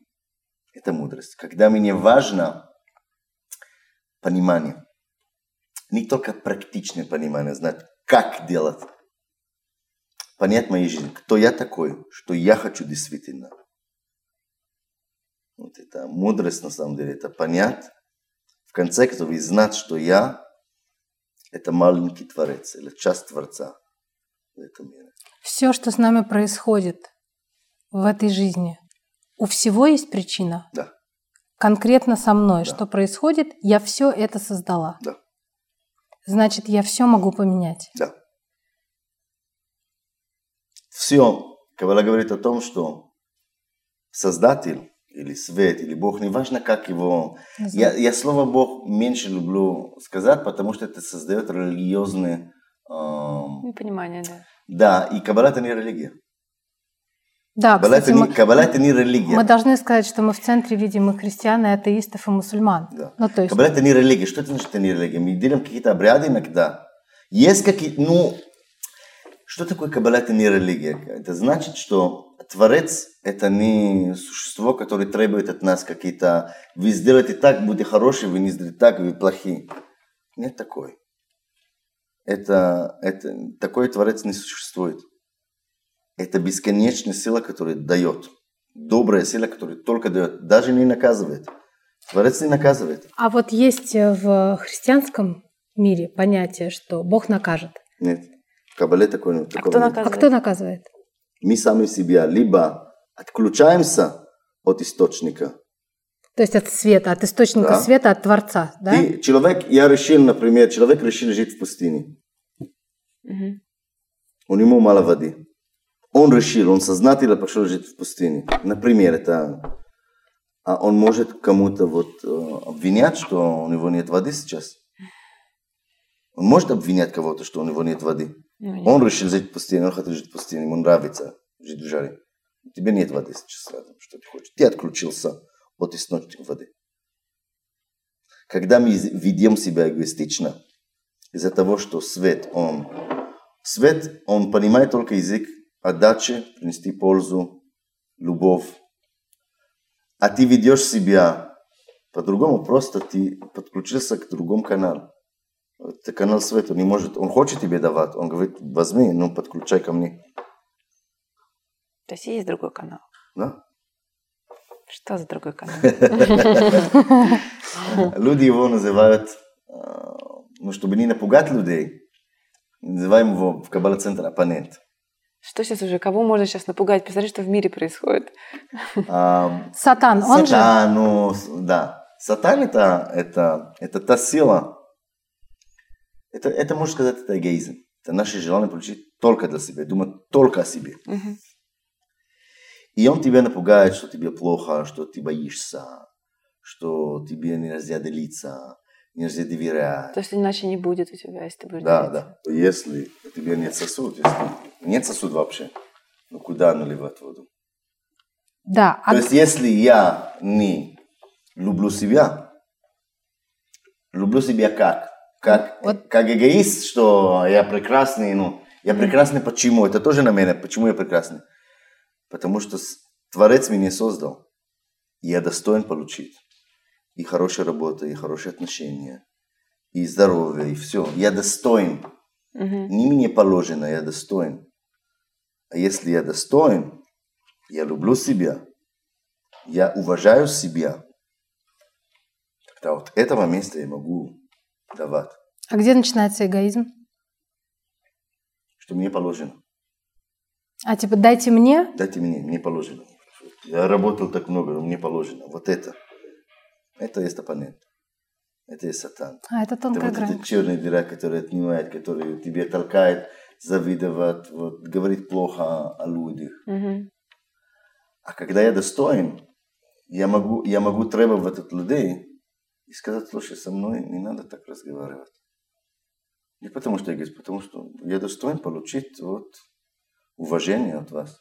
Это мудрость. Когда мне важно понимание. Не только практичное понимание, знать, как делать. Понять мою жизнь, кто я такой, что я хочу действительно. Вот это мудрость на самом деле, это понять, в конце концов, и знать, что я это маленький творец, или часть Творца в этом мире. Все, что с нами происходит в этой жизни, у всего есть причина. Да, Конкретно со мной, Да. что происходит, я все это создала. да, Значит, я все могу поменять. да. Все, Каббала говорит о том, что Создатель или Свет, или Бог, неважно, как его Я, я слово Бог меньше люблю сказать, потому что это создает религиозный эм, Ну, Понимание, да. да, и Каббала это не религия. Да, Каббала кстати, мы, Каббала это не религия. мы должны сказать, что мы в центре видим и христиан, и атеистов, и мусульман. Да. Ну, то есть, Каббала это не религия. Что это значит, это не религия? Мы делаем какие-то обряды иногда. Есть какие ну, что такое Каббала это не религия? Это значит, что Творец это не существо, которое требует от нас какие-то, вы сделаете так, будете хорошие, вы не сделаете так, вы плохие. Нет такой. Это, это, такой Творец не существует. Это бесконечная сила, которая дает. Добрая сила, которая только дает, даже не наказывает. Творец не наказывает. а вот есть э, в христианском мире понятие, что Бог накажет. Нет. В Кабале такой, А такого кто нет. А наказывает? кто наказывает? Мы сами себя либо отключаемся от источника. То есть от света, от источника Да. света, от Творца, да? Ты, человек, я решил, например, человек решил жить в пустыне. Мгм. У него мало воды. Он решил, он сознательно пошел жить в пустыне. Например, это... А он может кому-то вот э, обвинять, что у него нет воды сейчас? Он может обвинять кого-то, что у него нет воды? Ну, нет. Он решил жить в пустыне, он хочет жить в пустыне, ему нравится жить в жаре. Тебе нет воды сейчас рядом, что ты хочешь. Ты отключился от источника воды. Когда мы ведем себя эгоистично, из-за того, что свет, он... Свет, он понимает только язык отдачи, принести пользу, любовь. А ты ведешь себя по-другому, просто ты подключился к другому каналу. Это канал света, не может, он хочет тебе давать, он говорит, возьми, ну подключай ко мне. То есть есть другой канал. Да? Что за другой канал? Люди его называют, ну, чтобы не напугать людей, называем его в Каббала-центре оппонент. Что сейчас уже? Кого можно сейчас напугать? Посмотри, что в мире происходит. Сатан, он же... Сатан, ну, да. Сатан это, это, это та сила, это, это можно сказать, это эгоизм. Это наше желание получить только для себя, думать только о себе. Мгм. И он тебя напугает, что тебе плохо, что ты боишься, что тебе нельзя делиться, нельзя доверять. То, что иначе не будет у тебя, если ты будешь Да, делиться. да. Если у тебя нет сосуд, если нет сосуд вообще, ну куда наливать воду? Да, а То есть если я не люблю себя, люблю себя как? Как, Вот. как эгоист, что я прекрасный, ну, я прекрасный почему? Это тоже на меня, почему я прекрасный? Потому что Творец меня создал, и я достоин получить и хорошая работа, и хорошие отношения, и здоровье, и все. Я достоин. Мгм. Не мне положено, я достоин. А если я достоин, я люблю себя, я уважаю себя, тогда вот этого места я могу давать, а где начинается эгоизм? что мне положено. А типа дайте мне, Дайте мне, мне положено. Я работал так много, но мне положено. Вот это. Это есть оппонент. Это есть сатан. а это Это тонкая вот грань. эта черная дыра, которая отнимает, которая тебе толкает завидовать, вот, говорить плохо о людях. Мгм. А когда я достоин, я могу, я могу требовать от людей и сказать, слушай, со мной не надо так разговаривать. Не потому что я говорю, потому что я достоин получить вот, уважение от вас.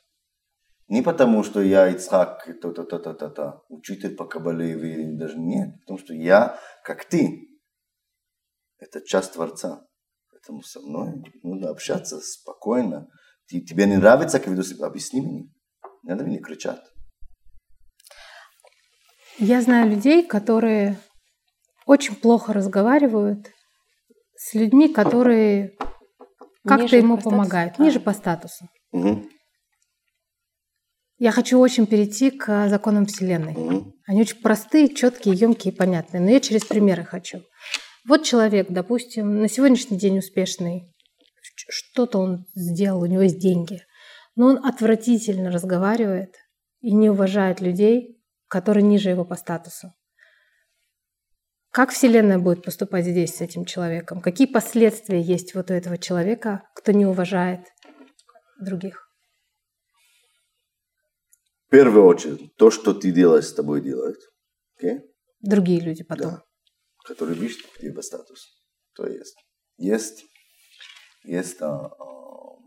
Не потому, что я Ицхак, та-та-та-та-та, учитель по Кабале, даже нет. Потому что я, как ты, это часть Творца. Поэтому со мной нужно общаться спокойно. Тебе не нравится, как веду себя? Объясни мне. Не надо мне кричать. Я знаю людей, которые очень плохо разговаривают с людьми, которые как-то ему по статусу? помогают, А. ниже по статусу. Мгм, Я хочу очень перейти к законам Вселенной. Они очень простые, четкие, емкие и понятные. Но я через примеры хочу. Вот человек, допустим, на сегодняшний день успешный, что-то он сделал, у него есть деньги, но он отвратительно разговаривает и не уважает людей, которые ниже его по статусу. Как Вселенная будет поступать здесь с этим человеком? Какие последствия есть вот у этого человека, кто не уважает других? В первую очередь, то, что ты делаешь, с тобой делает. окей? Другие люди потом. Да. Который видит тебе статус. То есть, есть, есть а, а,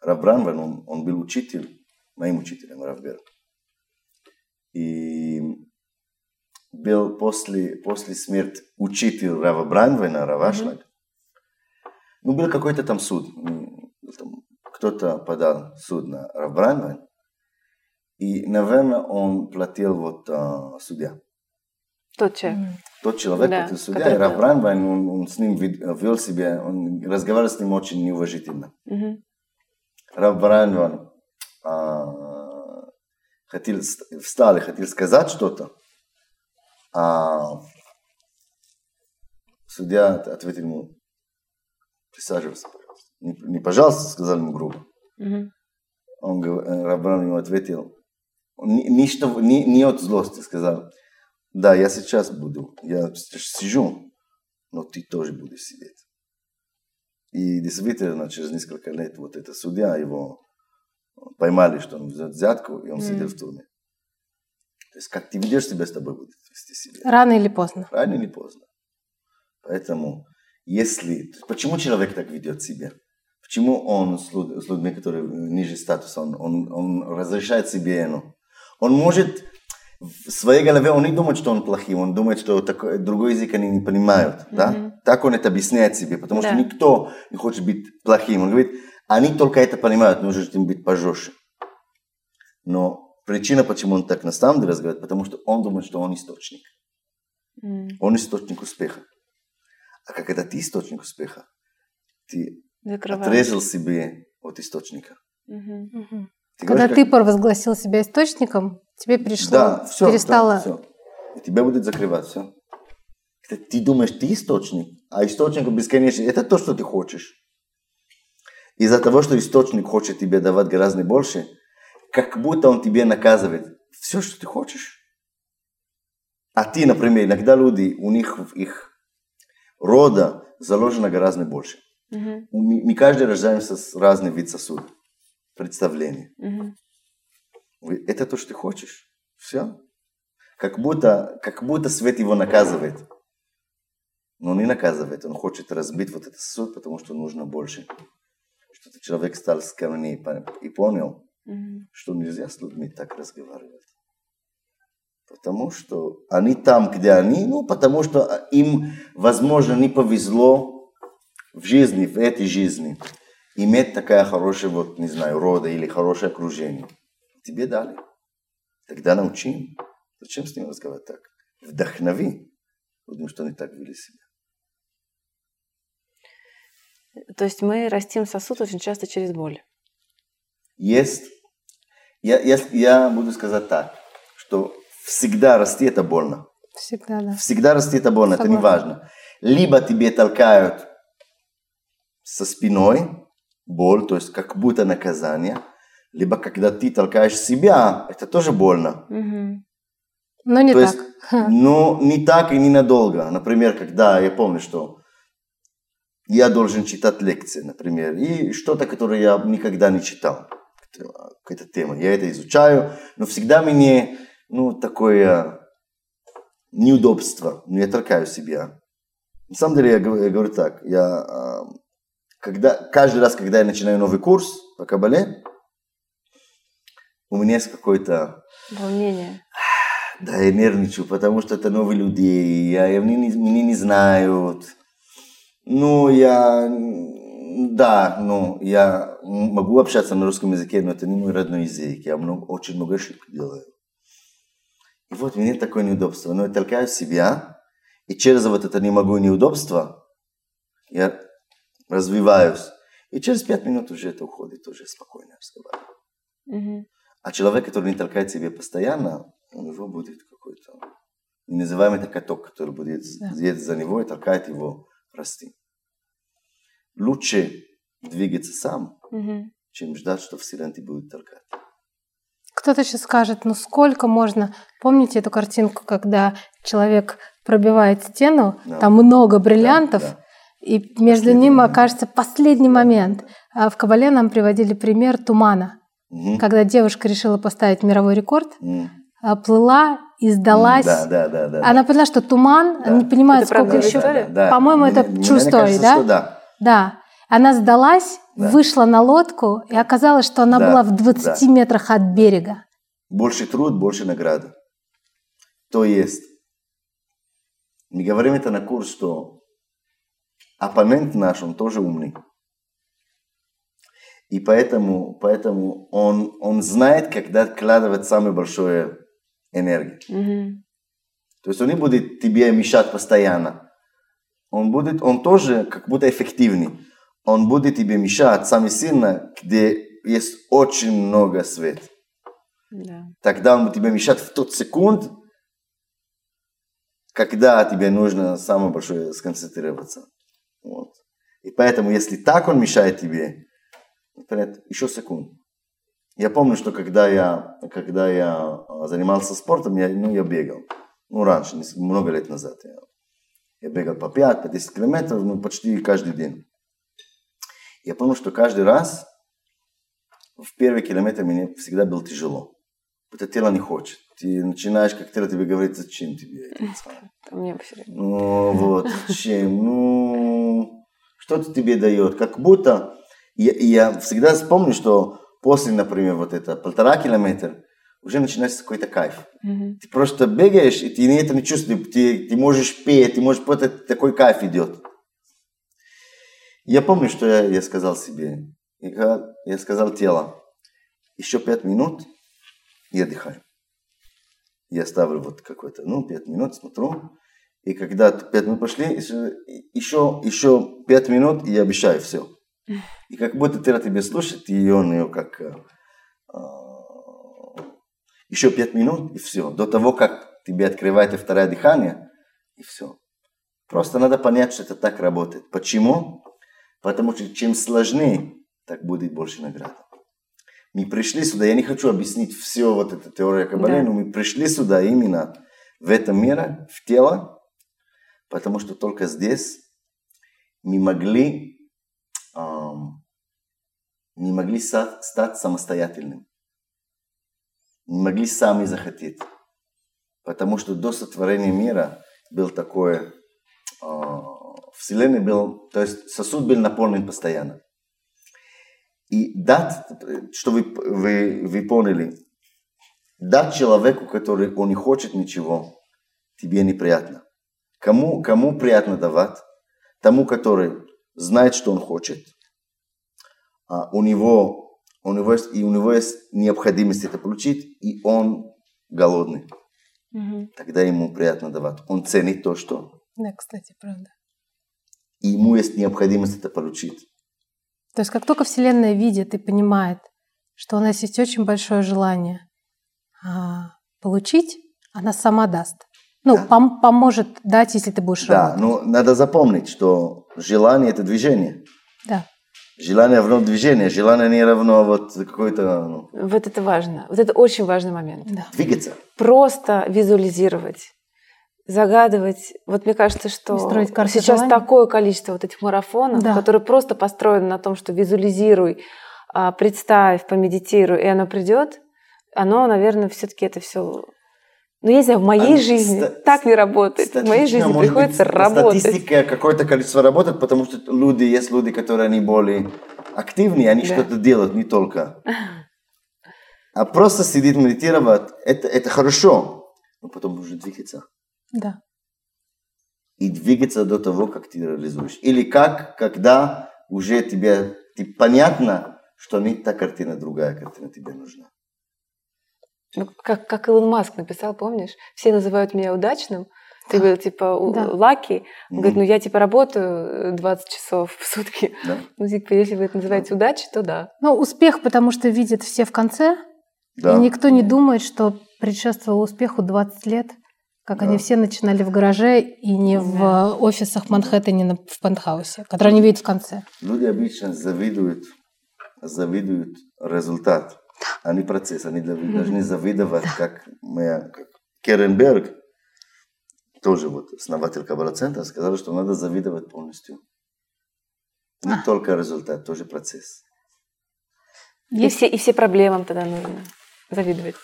Рав Бранван, он, он был учитель, моим учителем, Рав Бер. И был после, после смерти учитель Рава Бранвена, Равашлаг. Mm-hmm. Ну, был какой-то там суд. Там, кто-то подал суд на Рав Бранвен. И, наверное, он платил вот а, судья. Тот человек. Тот человек, да, который судья, который... Рав Бранвен, он, он с ним вел себя, он разговаривал с ним очень неуважительно. Угу. Рав Бранвен а, хотел, встал и хотел сказать что-то, а судья ответил ему, присаживайся, пожалуйста. Не, не пожалуйста, сказал ему грубо. Угу. Он, Рав Бранвен ему ответил, не, не, не от злости сказал, да, я сейчас буду, я сижу, но ты тоже будешь сидеть. И действительно, через несколько лет вот это судья, его поймали, что он взял взятку, и он mm. сидел в тюрьме. То есть, как ты ведешь себя, с тобой будет вести себя. Рано или поздно. Рано или поздно. Поэтому, если... Почему человек так ведет себя? Почему он с людьми, которые ниже статуса, он, он, он разрешает себе, ну, он может в своей голове, он не думает, что он плохой, он думает, что такой, другой язык они не понимают, mm-hmm. да? Так он это объясняет себе, потому да. что никто не хочет быть плохим. Он говорит, они только это понимают, нужно им быть пожестче. Но причина, почему он так на самом деле разговаривает, потому что он думает, что он источник. Mm. Он источник успеха. А как это ты источник успеха, ты отрезал себе от источника. Mm-hmm. Ты Когда говоришь, ты провозгласил себя источником, тебе пришло, да, все, перестало... Все. И тебя будет закрывать все. Ты думаешь, ты источник, а источник бесконечный. Это то, что ты хочешь. Из-за того, что источник хочет тебе давать гораздо больше, как будто он тебе наказывает все, что ты хочешь. А ты, например, иногда люди, у них в их рода заложено гораздо больше. Угу. Мы, мы каждый рождаемся с разным вид сосудов представление. Угу. Это то, что ты хочешь. Все. Как будто, как будто свет его наказывает. Но он не наказывает, он хочет разбить вот этот суд, потому что нужно больше. Что человек стал скромнее и понял, mm что нельзя с людьми так разговаривать. Потому что они там, где они, ну, потому что им, возможно, не повезло в жизни, в этой жизни иметь такая хорошая, вот, не знаю, рода или хорошее окружение. Тебе дали. Тогда научи Зачем с ним разговаривать так? Вдохнови. Потому что они так вели себя. То есть мы растим сосуд очень часто через боль. Есть. Я, я, я буду сказать так, что всегда расти это больно. Всегда, да. Всегда расти это больно, Согласна. это не важно. Либо тебе толкают со спиной, боль, то есть как будто наказание, либо когда ты толкаешь себя, это тоже больно. Угу. Но не то так. Есть, ну, не так и не надолго. Например, когда я помню, что я должен читать лекции, например, и что-то, которое я никогда не читал, какая-то тема. Я это изучаю, но всегда мне, ну, такое неудобство, ну, я толкаю себя. На самом деле, я говорю так, я а, когда, каждый раз, когда я начинаю новый курс по Кабале, у меня есть какое-то... Волнение. Да, я нервничаю, потому что это новые люди, я, я, меня, не, меня не знают. Ну, я... Да, ну, я могу общаться на русском языке, но это не мой родной язык. Я много, очень много ошибок делаю. И вот мне такое неудобство. Но я толкаю себя, и через вот это не могу неудобство, я развиваюсь. И через пять минут уже это уходит, уже спокойно разговариваю. Угу. А человек, который не толкает себе постоянно, у него будет какой-то неназываемый это каток, который будет да. едет за него и толкает его расти. Лучше двигаться сам, угу. чем ждать, что Вселенная будет толкать. Кто-то сейчас скажет, ну сколько можно... Помните эту картинку, когда человек пробивает стену, да. там много бриллиантов, да, да и между ними окажется последний момент. А в Кабале нам приводили пример тумана. Угу. Когда девушка решила поставить мировой рекорд, угу. плыла и сдалась. Да, да, да, да. Она поняла, что туман, да. не понимает, это сколько еще. Да, да. По-моему, это true story, да? да? Да. Она сдалась, Да. вышла на лодку, и оказалось, что она Да, была в 20 да. метрах от берега. Больше труд, больше награда. То есть, мы говорим это на курс, что оппонент наш, он тоже умный. И поэтому, поэтому он, он знает, когда откладывать самую большую энергию. Мгм. То есть он не будет тебе мешать постоянно. Он будет, он тоже как будто эффективный. Он будет тебе мешать самое сильно, где есть очень много света. Да. Тогда он будет тебе мешать в тот секунд, когда тебе нужно самое большое сконцентрироваться. Вот. И поэтому, если так он мешает тебе, например, еще секунд. Я помню, что когда я, когда я а, занимался спортом, я, ну, я бегал. Ну, раньше, много лет назад. Я, я бегал по 5-10 километров, ну, почти каждый день. Я помню, что каждый раз в первый километр мне всегда было тяжело. Это тело не хочет. Ты начинаешь, как тело тебе говорит, зачем тебе это? Мне. Ну вот, зачем? Ну, что это тебе дает? Как будто, я, я всегда вспомню, что после, например, вот это полтора километра, уже начинается какой-то кайф. Мгм. Ты просто бегаешь, и ты это не чувствуешь, ты, ты можешь петь, ты можешь, это такой кайф идет. Я помню, что я, я сказал себе. Я, я сказал тело, еще пять минут и отдыхаю. Я ставлю вот какой-то, ну, пять минут, смотрю. И когда т- пять минут пошли, еще, еще, еще пять минут, и я обещаю все. И как будто тело тебе слушает, и он ее как... э, а, еще пять минут, и все. До того, как тебе открывает второе дыхание, и все. Просто надо понять, что это так работает. Почему? Потому что чем сложнее, так будет больше награды. Мы пришли сюда, я не хочу объяснить все вот эта теория Каббалы, Да. но мы пришли сюда именно в этом мире, в тело, потому что только здесь мы могли, ам, мы могли стать самостоятельным. Не могли сами захотеть. Потому что до сотворения мира был такое, а, Вселенная был, то есть сосуд был наполнен постоянно. И дать, что вы, вы, вы поняли, дать человеку, который он не хочет ничего, тебе неприятно. Кому, кому приятно давать? Тому, который знает, что он хочет. А у него, у него есть, и у него есть необходимость это получить, и он голодный. Мгм. Тогда ему приятно давать. Он ценит то, что Да, кстати, правда. и ему есть необходимость это получить. То есть как только Вселенная видит и понимает, что у нас есть очень большое желание а, получить, она сама даст. Ну, Да. пом- поможет дать, если ты будешь Да, работать. но надо запомнить, что желание это движение. Да. Желание равно движение, желание не равно вот какой-то ну, Вот это важно. Вот это очень важный момент. Да. двигаться. Просто визуализировать, загадывать. Вот мне кажется, что сейчас желаний. такое количество вот этих марафонов, Да. которые просто построены на том, что визуализируй, а, представь, помедитируй, и оно придет. Оно, наверное, все-таки это все. Ну, я не знаю, в моей А, жизни ста- так не работает. В моей Статистика, жизни может приходится быть, работать. Статистика какое-то количество работает, потому что люди, есть люди, которые они более активные, они Да. что-то делают, не только. А просто сидеть медитировать, это, это хорошо, но потом уже двигаться. Да. И двигаться до того, как ты реализуешь. Или как, когда уже тебе ты понятно, что не та картина, другая картина тебе нужна. Ну, как, как Илон Маск написал, помнишь? Все называют меня удачным. Ты говорил, типа, Да. лаки. Он говорит, Мгм. ну я, типа, работаю э, 20 часов в сутки. Да? Ну, типа, если вы это называете удачей, то да. Ну, успех, потому что видят все в конце, Да. и никто не думает, что предшествовало успеху 20 лет, как Да. они все начинали в гараже и не в Да. офисах Манхэттене в пентхаусе, который они видят в конце. Люди обычно завидуют, завидуют результат, а не процесс. Они должны завидовать, как моя как Керенберг, тоже вот основатель Каббала центра, сказал, что надо завидовать полностью. Не А. только результат, тоже процесс. И Есть все, и все проблемам тогда нужно завидовать.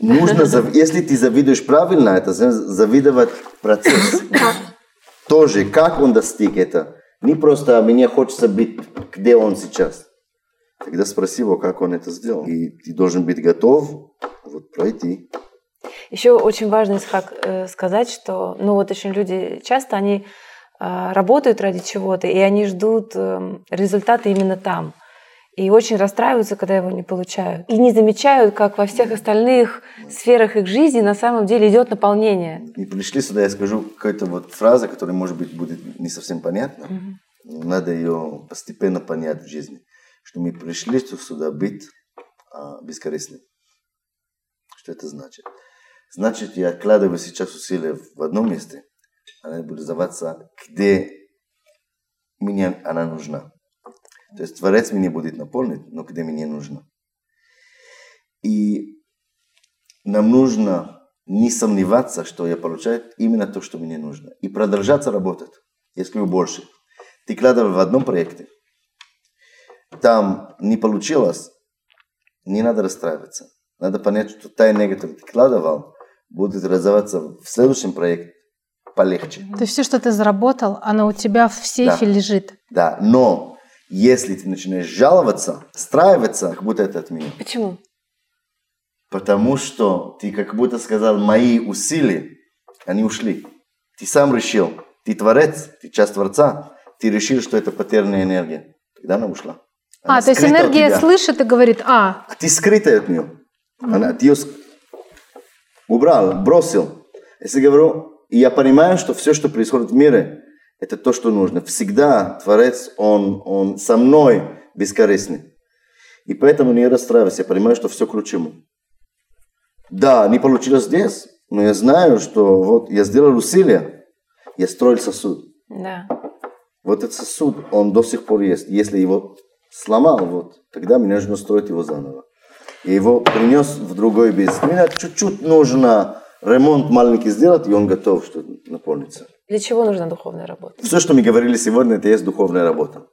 Нужно, если ты завидуешь правильно, это за- завидовать процесс. Тоже, как он достиг это. Не просто мне хочется быть, где он сейчас. Тогда спроси его, как он это сделал. И ты должен быть готов вот пройти. Еще очень важно, Исхак, э, сказать, что, ну вот очень люди часто, они э, работают ради чего-то, и они ждут э, результаты именно там. И очень расстраиваются, когда его не получают. И не замечают, как во всех остальных сферах их жизни на самом деле идет наполнение. И пришли сюда, я скажу какую-то вот фразу, которая, может быть, будет не совсем понятна. Но надо ее постепенно понять в жизни. Что мы пришли сюда быть а, бескорыстными. Что это значит? Значит, я откладываю сейчас усилия в одном месте, она будет называться, где мне она нужна. То есть Творец мне будет наполнить, но где мне нужно. И нам нужно не сомневаться, что я получаю именно то, что мне нужно. И продолжаться работать, если больше. Ты кладывал в одном проекте, там не получилось, не надо расстраиваться. Надо понять, что та энергия, которую ты кладывал, будет развиваться в следующем проекте полегче. То есть все, что ты заработал, оно у тебя в сейфе Да. лежит. Да, но если ты начинаешь жаловаться, страиваться, как будто это от меня. Почему? Потому что ты как будто сказал, мои усилия, они ушли. Ты сам решил, ты творец, ты часть творца, ты решил, что это потерянная энергия. Тогда она ушла. Она А, то есть энергия слышит и говорит, а, А ты скрытая от нее. Она, ты ее убрал, бросил. Если говорю, я понимаю, что все, что происходит в мире, это то, что нужно. Всегда Творец, он, он со мной бескорыстный. И поэтому не расстраивайся, я понимаю, что все к лучшему. Да, не получилось здесь, но я знаю, что вот я сделал усилия, я строил сосуд. Да. Вот этот сосуд, он до сих пор есть. Если его сломал, вот, тогда мне нужно строить его заново. И его принес в другой бизнес. Мне чуть-чуть нужно ремонт маленький сделать, и он готов, что наполнится. Для чего нужна духовная работа? Все, что мы говорили сегодня, это есть духовная работа.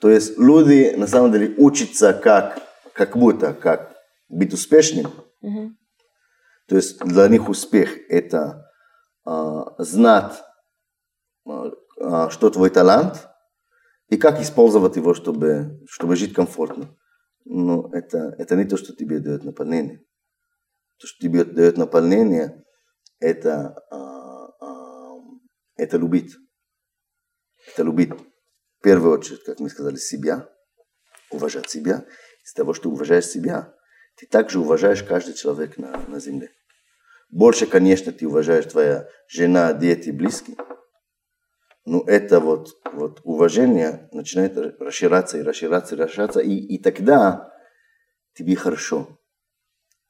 То есть люди на самом деле учатся как, как будто, как быть успешным. То есть для них успех – это а, знать, а, а, что твой талант, и как использовать его, чтобы, чтобы жить комфортно. Но это, это не то, что тебе дает наполнение. То, что тебе дает наполнение, это, а, это любить. Это любить в первую очередь, как мы сказали, себя, уважать себя. Из того, что уважаешь себя, ты также уважаешь каждый человек на, на земле. Больше, конечно, ты уважаешь твоя жена, дети, близкие. Но это вот, вот уважение начинает расширяться и расширяться и расширяться. И, и тогда тебе хорошо.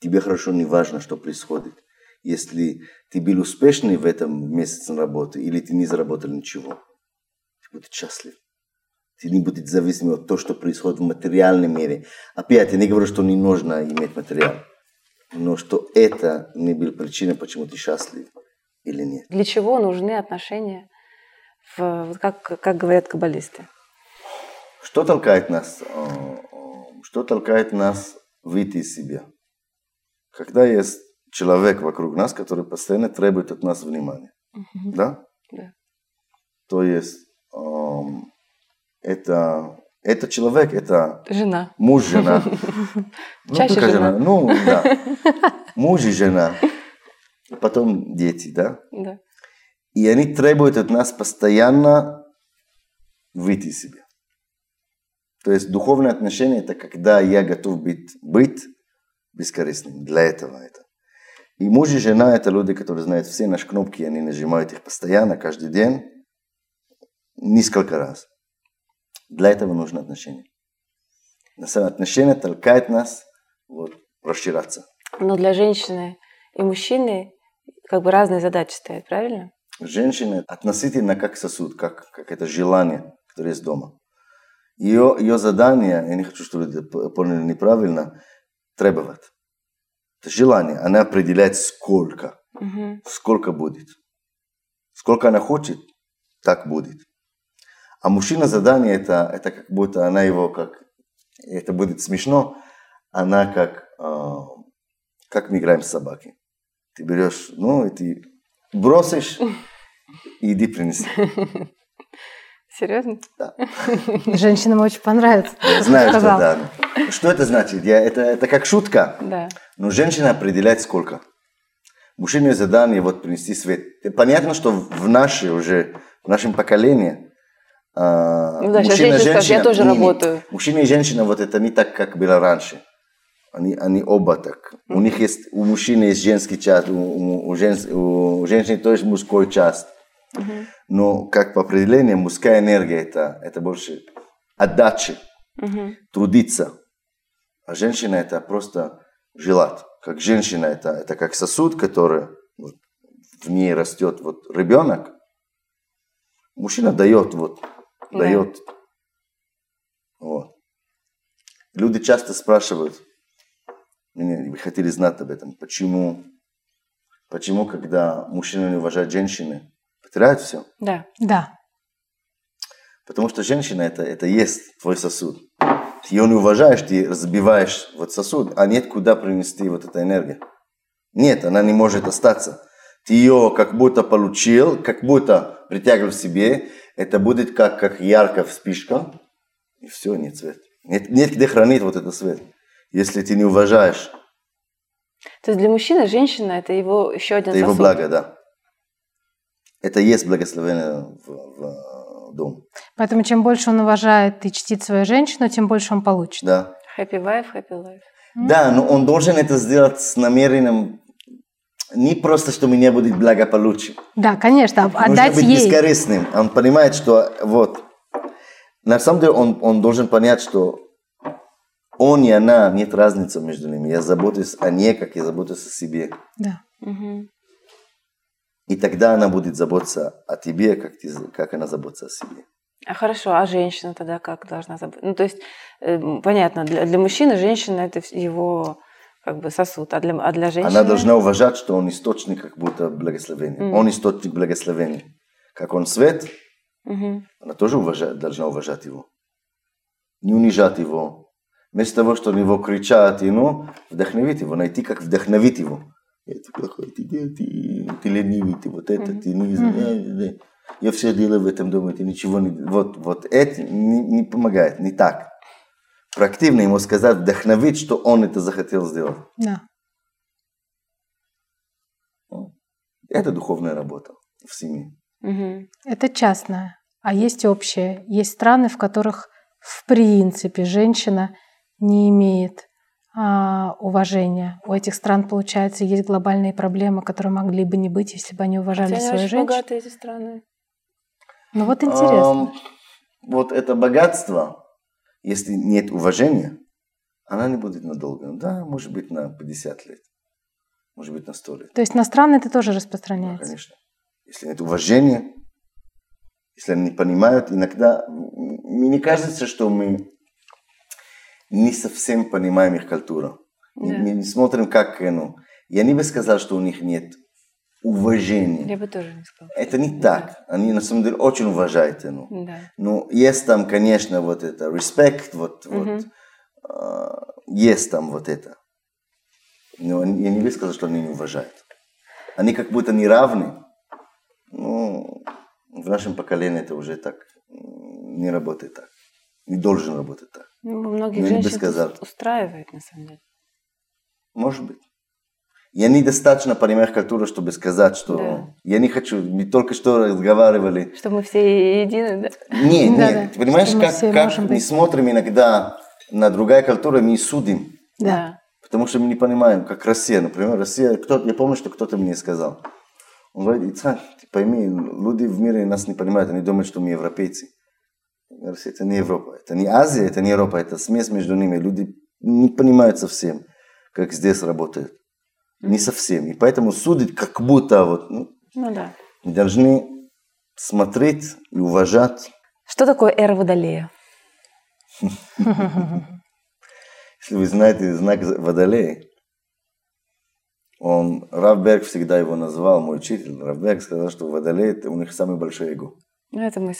Тебе хорошо, не важно, что происходит. Если ты был успешный в этом месяце работы, или ты не заработал ничего, ты будешь счастлив. Ты не будешь зависим от того, что происходит в материальном мире. Опять, я не говорю, что не нужно иметь материал. Но что это не была причина, почему ты счастлив или нет. Для чего нужны отношения, в, вот как, как говорят каббалисты? Что толкает нас? э, э, Что толкает нас выйти из себя? Когда есть человек вокруг нас, который постоянно требует от нас внимания. Да? Да. То есть эм, это, это человек, это Жена. муж, жена. Ну, Чаще только жена. Ну, да. Муж и жена. Потом дети, да? Да. И они требуют от нас постоянно выйти из себя. То есть духовные отношения – это когда я готов быть, быть бескорыстным. Для этого это. И муж и жена – это люди, которые знают все наши кнопки, они нажимают их постоянно, каждый день, несколько раз. Для этого нужны отношения. На самом отношения толкают нас вот, расширяться. Но для женщины и мужчины как бы разные задачи стоят, правильно? Женщина относительно как сосуд, как, как это желание, которое есть дома. Ее, ее задание, я не хочу, чтобы это поняли неправильно, требовать. Это желание. Она определяет сколько. Мгм. Сколько будет. Сколько она хочет, так будет. А мужчина задание это, это как будто она его как, это будет смешно, она как, а, как мы играем с собакой. Ты берешь, ну, и ты бросишь, и иди принеси. Серьезно? Да. Женщинам очень понравится. Знаю, что да. Что это значит? Я, это, это как шутка. Да. Но женщина определяет сколько. Мужчине задание вот принести свет. Понятно, что в наше уже, в нашем поколении а, ну да, мужчина, женщина, женщина, я тоже не, работаю. Не, мужчина и женщина, вот это не так, как было раньше. Они, они оба так. Mm-hmm. У них есть, у мужчины есть женский час, у, у, у, жен, у женщины тоже мужской час. Но как по определению, мужская энергия это, это больше отдачи, mm-hmm. трудиться. А женщина это просто желать. Как женщина это, это как сосуд, который вот, в ней растет вот ребенок. Мужчина дает вот дает. Вот. Люди часто спрашивают, меня, хотели знать об этом, почему, почему, когда мужчина не уважает женщины, потеряют все? Да. Да. Потому что женщина это, это есть твой сосуд. Ты ее не уважаешь, ты разбиваешь вот сосуд, а нет куда принести вот эту энергию. Нет, она не может остаться. Ты ее как будто получил, как будто притягивал в себе, это будет как, как яркая вспышка, и все, нет света. Нет, нет где хранить вот этот свет, если ты не уважаешь. То есть для мужчины женщина это его еще один Это сосуд. его благо, да. Это есть благословение в, в дом. Поэтому чем больше он уважает и чтит свою женщину, тем больше он получит. Да. Happy wife, happy life. Да, но он должен это сделать с намерением не просто, что меня будет благополучие. Да, конечно, отдать Нужно быть ей. бескорыстным. Он понимает, что вот, на самом деле он, он должен понять, что он и она, нет разницы между ними. Я заботусь о ней, как я заботусь о себе. Да. Угу. И тогда она будет заботиться о тебе, как, ты, как она заботится о себе. А хорошо, а женщина тогда как должна заботиться? Ну, то есть, э, понятно, для, для мужчины женщина это его как бы сосуд, а для, а для женщины... Она должна уважать, что он источник как будто благословения. Mm. Он источник благословения. Как он свет, mm-hmm. она тоже уважает, должна уважать его. Не унижать его. Вместо того, что на него кричат, и, ну, вдохновить его, найти, как вдохновить его. Ты плохой, ты, ты, ты, ты ленивый, ты вот это, ты не... Mm-hmm. Я все делаю в этом доме, ты ничего не... Вот, вот это не, не помогает, не так проактивно ему сказать, вдохновить, что он это захотел сделать. Да. Это духовная работа в семье. Угу. Это частное, а есть общее. Есть страны, в которых в принципе женщина не имеет уважения. У этих стран, получается, есть глобальные проблемы, которые могли бы не быть, если бы они уважали Хотя свою они женщину. богатые эти страны. Ну вот интересно. Um, вот это богатство, если нет уважения, она не будет надолго. Да, может быть, на 50 лет. Может быть, на 100 лет. То есть на страны это тоже Да, распространяется? конечно. Если нет уважения, если они не понимают, иногда мне кажется, что мы не совсем понимаем их культуру. Да. Мы не смотрим, как, ну, я не бы сказал, что у них нет уважения. Я бы тоже не сказала. Это не так. Они на самом деле очень уважают. Ну. Да. Ну, есть там, конечно, вот это respect, вот, Мгм. вот а, есть там вот это. Но я не бы сказал, что они не уважают. Они как будто не равны. Ну, в нашем поколении это уже так не работает так. Не должен работать так. Ну, многих бы женщин сказал. устраивает, на самом деле. Может быть. Я недостаточно понимаю культуру, чтобы сказать, что Да. я не хочу. Мы только что разговаривали. Что мы все едины, да? Нет, Да, нет. да. Ты понимаешь, Что как, как мы быть. смотрим иногда на другая культура, мы судим. Да. Потому что мы не понимаем, как Россия, например, Россия, кто, я помню, что кто-то мне сказал. Он говорит, Ицхак, ты пойми, люди в мире нас не понимают, они думают, что мы европейцы. Россия это не Европа, это не Азия, это не Европа, это смесь между ними. Люди не понимают совсем, как здесь работает. Не совсем. И поэтому судить как будто вот, ну, Ну да. должны смотреть и уважать. Что такое эра Водолея? Если вы знаете знак Водолея, он, Равберг всегда его назвал, мой учитель, Равберг сказал, что Водолей, это у них самый большой эго. Ну, это мы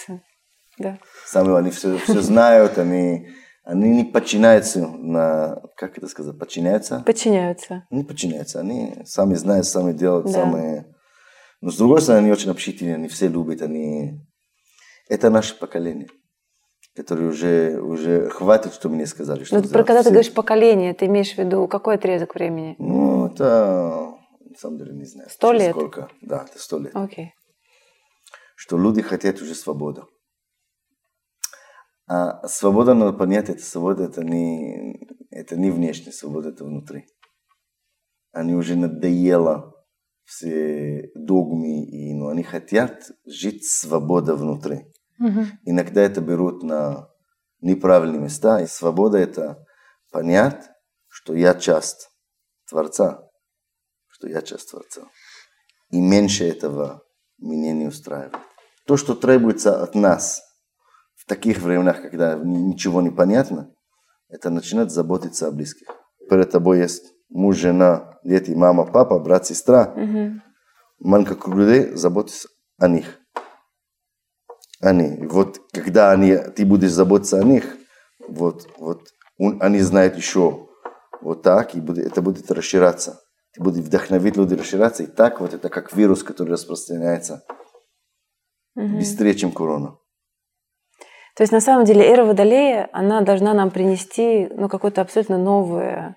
Да. Самые, они все, все знают, они, они не подчиняются на, как это сказать, подчиняются? Подчиняются. Не подчиняются, они сами знают, сами делают, Да. сами... Но с другой стороны, они очень общительные, они все любят, они... Это наше поколение, которое уже, уже хватит, что мне сказали. Что Ну, про когда ты все- говоришь поколение, ты имеешь в виду какой отрезок времени? Ну, это, на самом деле, не знаю. Сто лет? Сколько. Да, это сто лет. Окей. Что люди хотят уже свободу. А свобода, надо понять, это свобода, это не, это не внешняя свобода, это внутри. Они уже надоело все догмы, и, ну, они хотят жить свобода внутри. Мгм. Иногда это берут на неправильные места. И свобода – это понять, что я часть Творца, что я часть Творца. И меньше этого меня не устраивает. То, что требуется от нас в таких временах, когда ничего не понятно, это начинать заботиться о близких. Перед тобой есть муж, жена, дети, мама, папа, брат, сестра. Мгм. Маленьких круг людей, заботься о них. Они. И вот когда они, ты будешь заботиться о них, вот, вот он- они знают еще вот так, и будет, это будет расширяться. Ты будешь вдохновить людей расширяться, и так вот это как вирус, который распространяется Мгм. быстрее, чем корона. То есть на самом деле эра Водолея, она должна нам принести ну, какое-то абсолютно новое,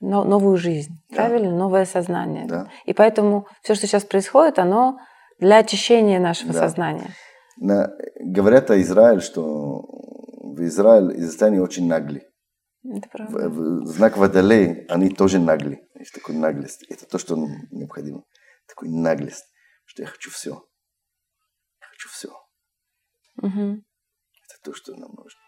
но- новую жизнь, Да. правильно? Новое сознание. Да. И поэтому все, что сейчас происходит, оно для очищения нашего Да. сознания. На- говорят о Израиле, что в Израиле израильтяне очень нагли. Это В- правда. в- знак Водолей, они тоже нагли. Есть такой наглость. Это то, что необходимо. Такой наглость, что я хочу все. Угу. Это то, что нам нужно.